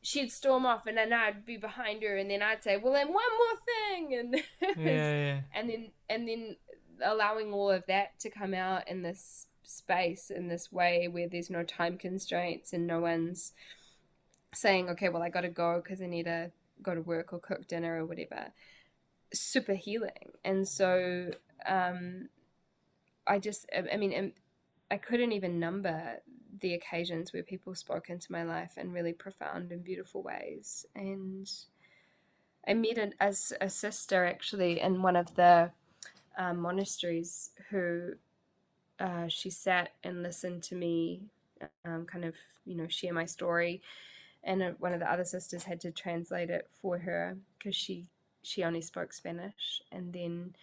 [SPEAKER 3] she'd storm off and then I'd be behind her and then I'd say well then one more thing and
[SPEAKER 2] yeah, yeah.
[SPEAKER 3] and then and then allowing all of that to come out in this space in this way where there's no time constraints and no one's saying okay well i gotta go because i need to go to work or cook dinner or whatever. Super healing. And so um i just i mean i couldn't even number the occasions where people spoke into my life in really profound and beautiful ways. And i met an, as a sister actually in one of the um, monasteries who uh, she sat and listened to me um, kind of you know share my story. And uh, one of the other sisters had to translate it for her because she she only spoke spanish. And then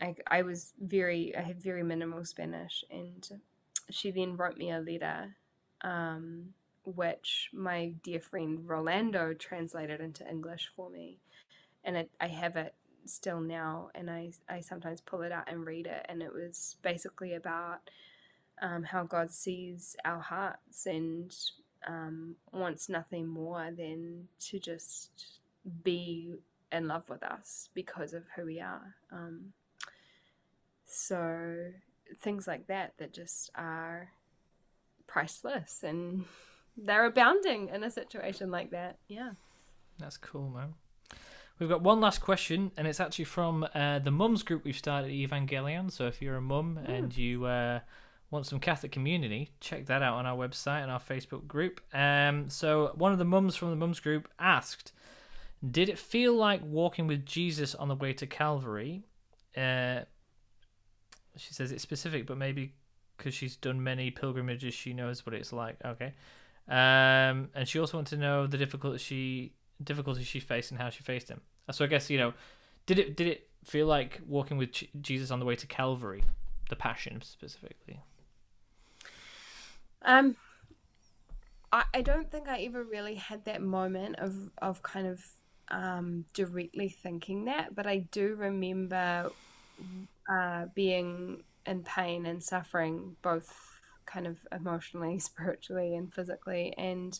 [SPEAKER 3] I, I was very i had very minimal spanish. And she then wrote me a letter um, which my dear friend rolando translated into english for me. And it, i have it still now and I, I sometimes pull it out and read it and it was basically about um, how god sees our hearts and um, wants nothing more than to just be in love with us because of who we are. Um, so things like that that just are priceless and they're abounding in a situation like that. Yeah.
[SPEAKER 2] That's cool, man. We've got one last question, and it's actually from uh, the mums group we've started at Evangelion. So if you're a mum and you uh, want some Catholic community, check that out on our website and our Facebook group. Um, so one of the mums from the mums group asked, "Did it feel like walking with Jesus on the way to Calvary?" Uh, she says it's specific, but maybe because she's done many pilgrimages, she knows what it's like. Okay. Um, and she also wants to know the difficulty she difficulties she faced and how she faced them. So I guess you know, did it did it feel like walking with Jesus on the way to Calvary, the Passion specifically?
[SPEAKER 3] Um, I, I don't think I ever really had that moment of of kind of um, directly thinking that, but I do remember uh, being in pain and suffering, both kind of emotionally, spiritually, and physically, and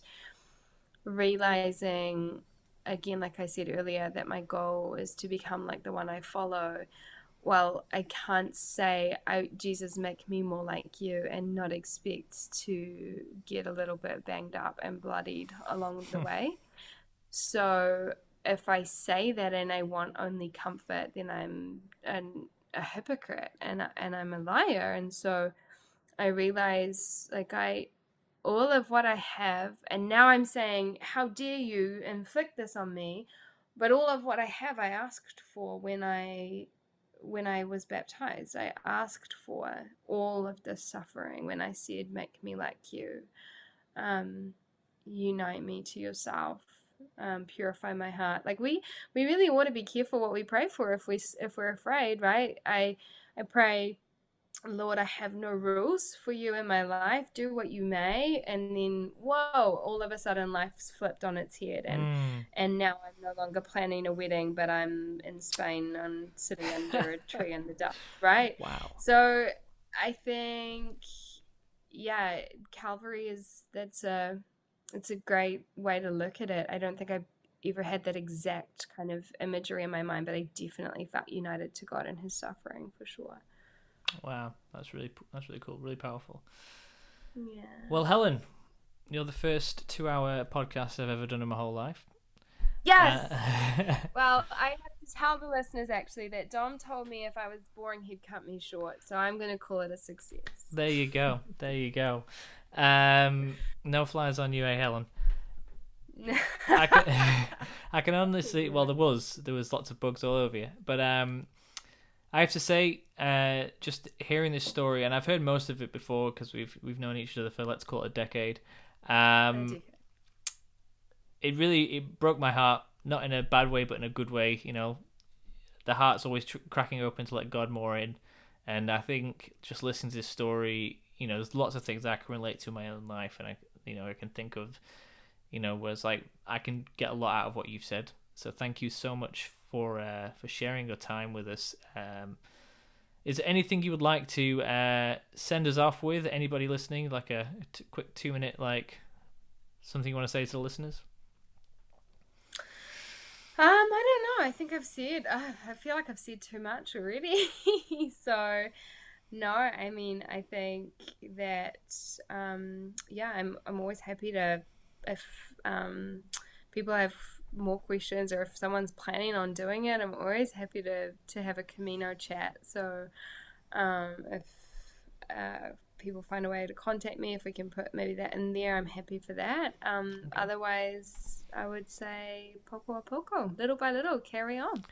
[SPEAKER 3] realizing again, like I said earlier, that my goal is to become like the one I follow. Well, I can't say, I, Jesus, make me more like you, and not expect to get a little bit banged up and bloodied along the hmm. way. So, if I say that and I want only comfort, then I'm an, a hypocrite and, and I'm a liar. And so, I realize, like, I, all of what I have, and now I'm saying, How dare you inflict this on me? But all of what I have, I asked for when I when I was baptized. I asked for all of this suffering when I said, Make me like you. Um, unite me to yourself um, purify my heart like we we really want to be careful what we pray for if we if we're afraid right i i pray lord i have no rules for you in my life do what you may and then whoa all of a sudden life's flipped on its head and
[SPEAKER 2] Mm.
[SPEAKER 3] and now i'm no longer planning a wedding but i'm in spain i'm sitting under a tree in the dark right
[SPEAKER 2] Wow.
[SPEAKER 3] so I think, yeah, Calvary is that's a it's a great way to look at it. I don't think I ever had that exact kind of imagery in my mind, but I definitely felt united to God in His suffering for sure.
[SPEAKER 2] Wow. That's really that's really cool. Really powerful.
[SPEAKER 3] Yeah.
[SPEAKER 2] Well, Helen, you're the first two-hour podcast I've ever done in my whole life.
[SPEAKER 3] Yes.
[SPEAKER 2] Uh,
[SPEAKER 3] well, I have to tell the listeners actually that Dom told me if I was boring, he'd cut me short. So I'm going to call it a success.
[SPEAKER 2] there you go. There you go. Um, no flies on you, eh, Helen? I can, I can honestly, well, there was there was lots of bugs all over you, but um, I have to say, uh, just hearing this story, and I've heard most of it before because we've we've known each other for let's call it a decade. Um, it really it broke my heart, not in a bad way, but in a good way. You know, the heart's always tr- cracking open to let God more in, and I think just listening to this story, you know, there's lots of things I can relate to in my own life, and I, you know, I can think of, you know, whereas like I can get a lot out of what you've said. So thank you so much for uh, for sharing your time with us. Um, is there anything you would like to uh, send us off with? Anybody listening, like a t- quick two minute like something you want to say to the listeners?
[SPEAKER 3] Um, I don't know. I think I've said. Uh, I feel like I've said too much already. so, no. I mean, I think that um, yeah, I'm I'm always happy to if um, people have more questions or if someone's planning on doing it, I'm always happy to to have a Camino chat. So, um, if uh, people find a way to contact me, if we can put maybe that in there, I'm happy for that. Um, Otherwise, I would say poco a poco, little by little, carry on.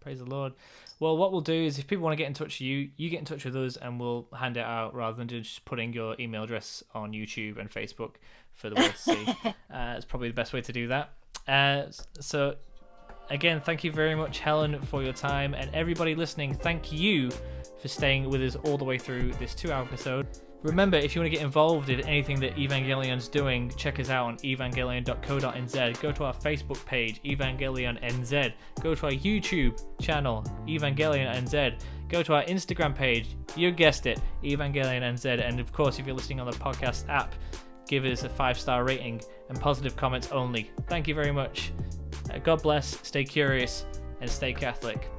[SPEAKER 2] Praise the Lord. Well, what we'll do is if people want to get in touch with you, you get in touch with us and we'll hand it out rather than just putting your email address on YouTube and Facebook for the world to see. uh, it's probably the best way to do that. Uh, so, again, thank you very much, Helen, for your time. And everybody listening, thank you for staying with us all the way through this two hour episode. Remember, if you want to get involved in anything that Evangelion's doing, check us out on evangelion.co.nz. Go to our Facebook page, Evangelion NZ. Go to our YouTube channel, Evangelion NZ. Go to our Instagram page, you guessed it, Evangelion NZ. And of course, if you're listening on the podcast app, give us a five star rating and positive comments only. Thank you very much. Uh, God bless, stay curious, and stay Catholic.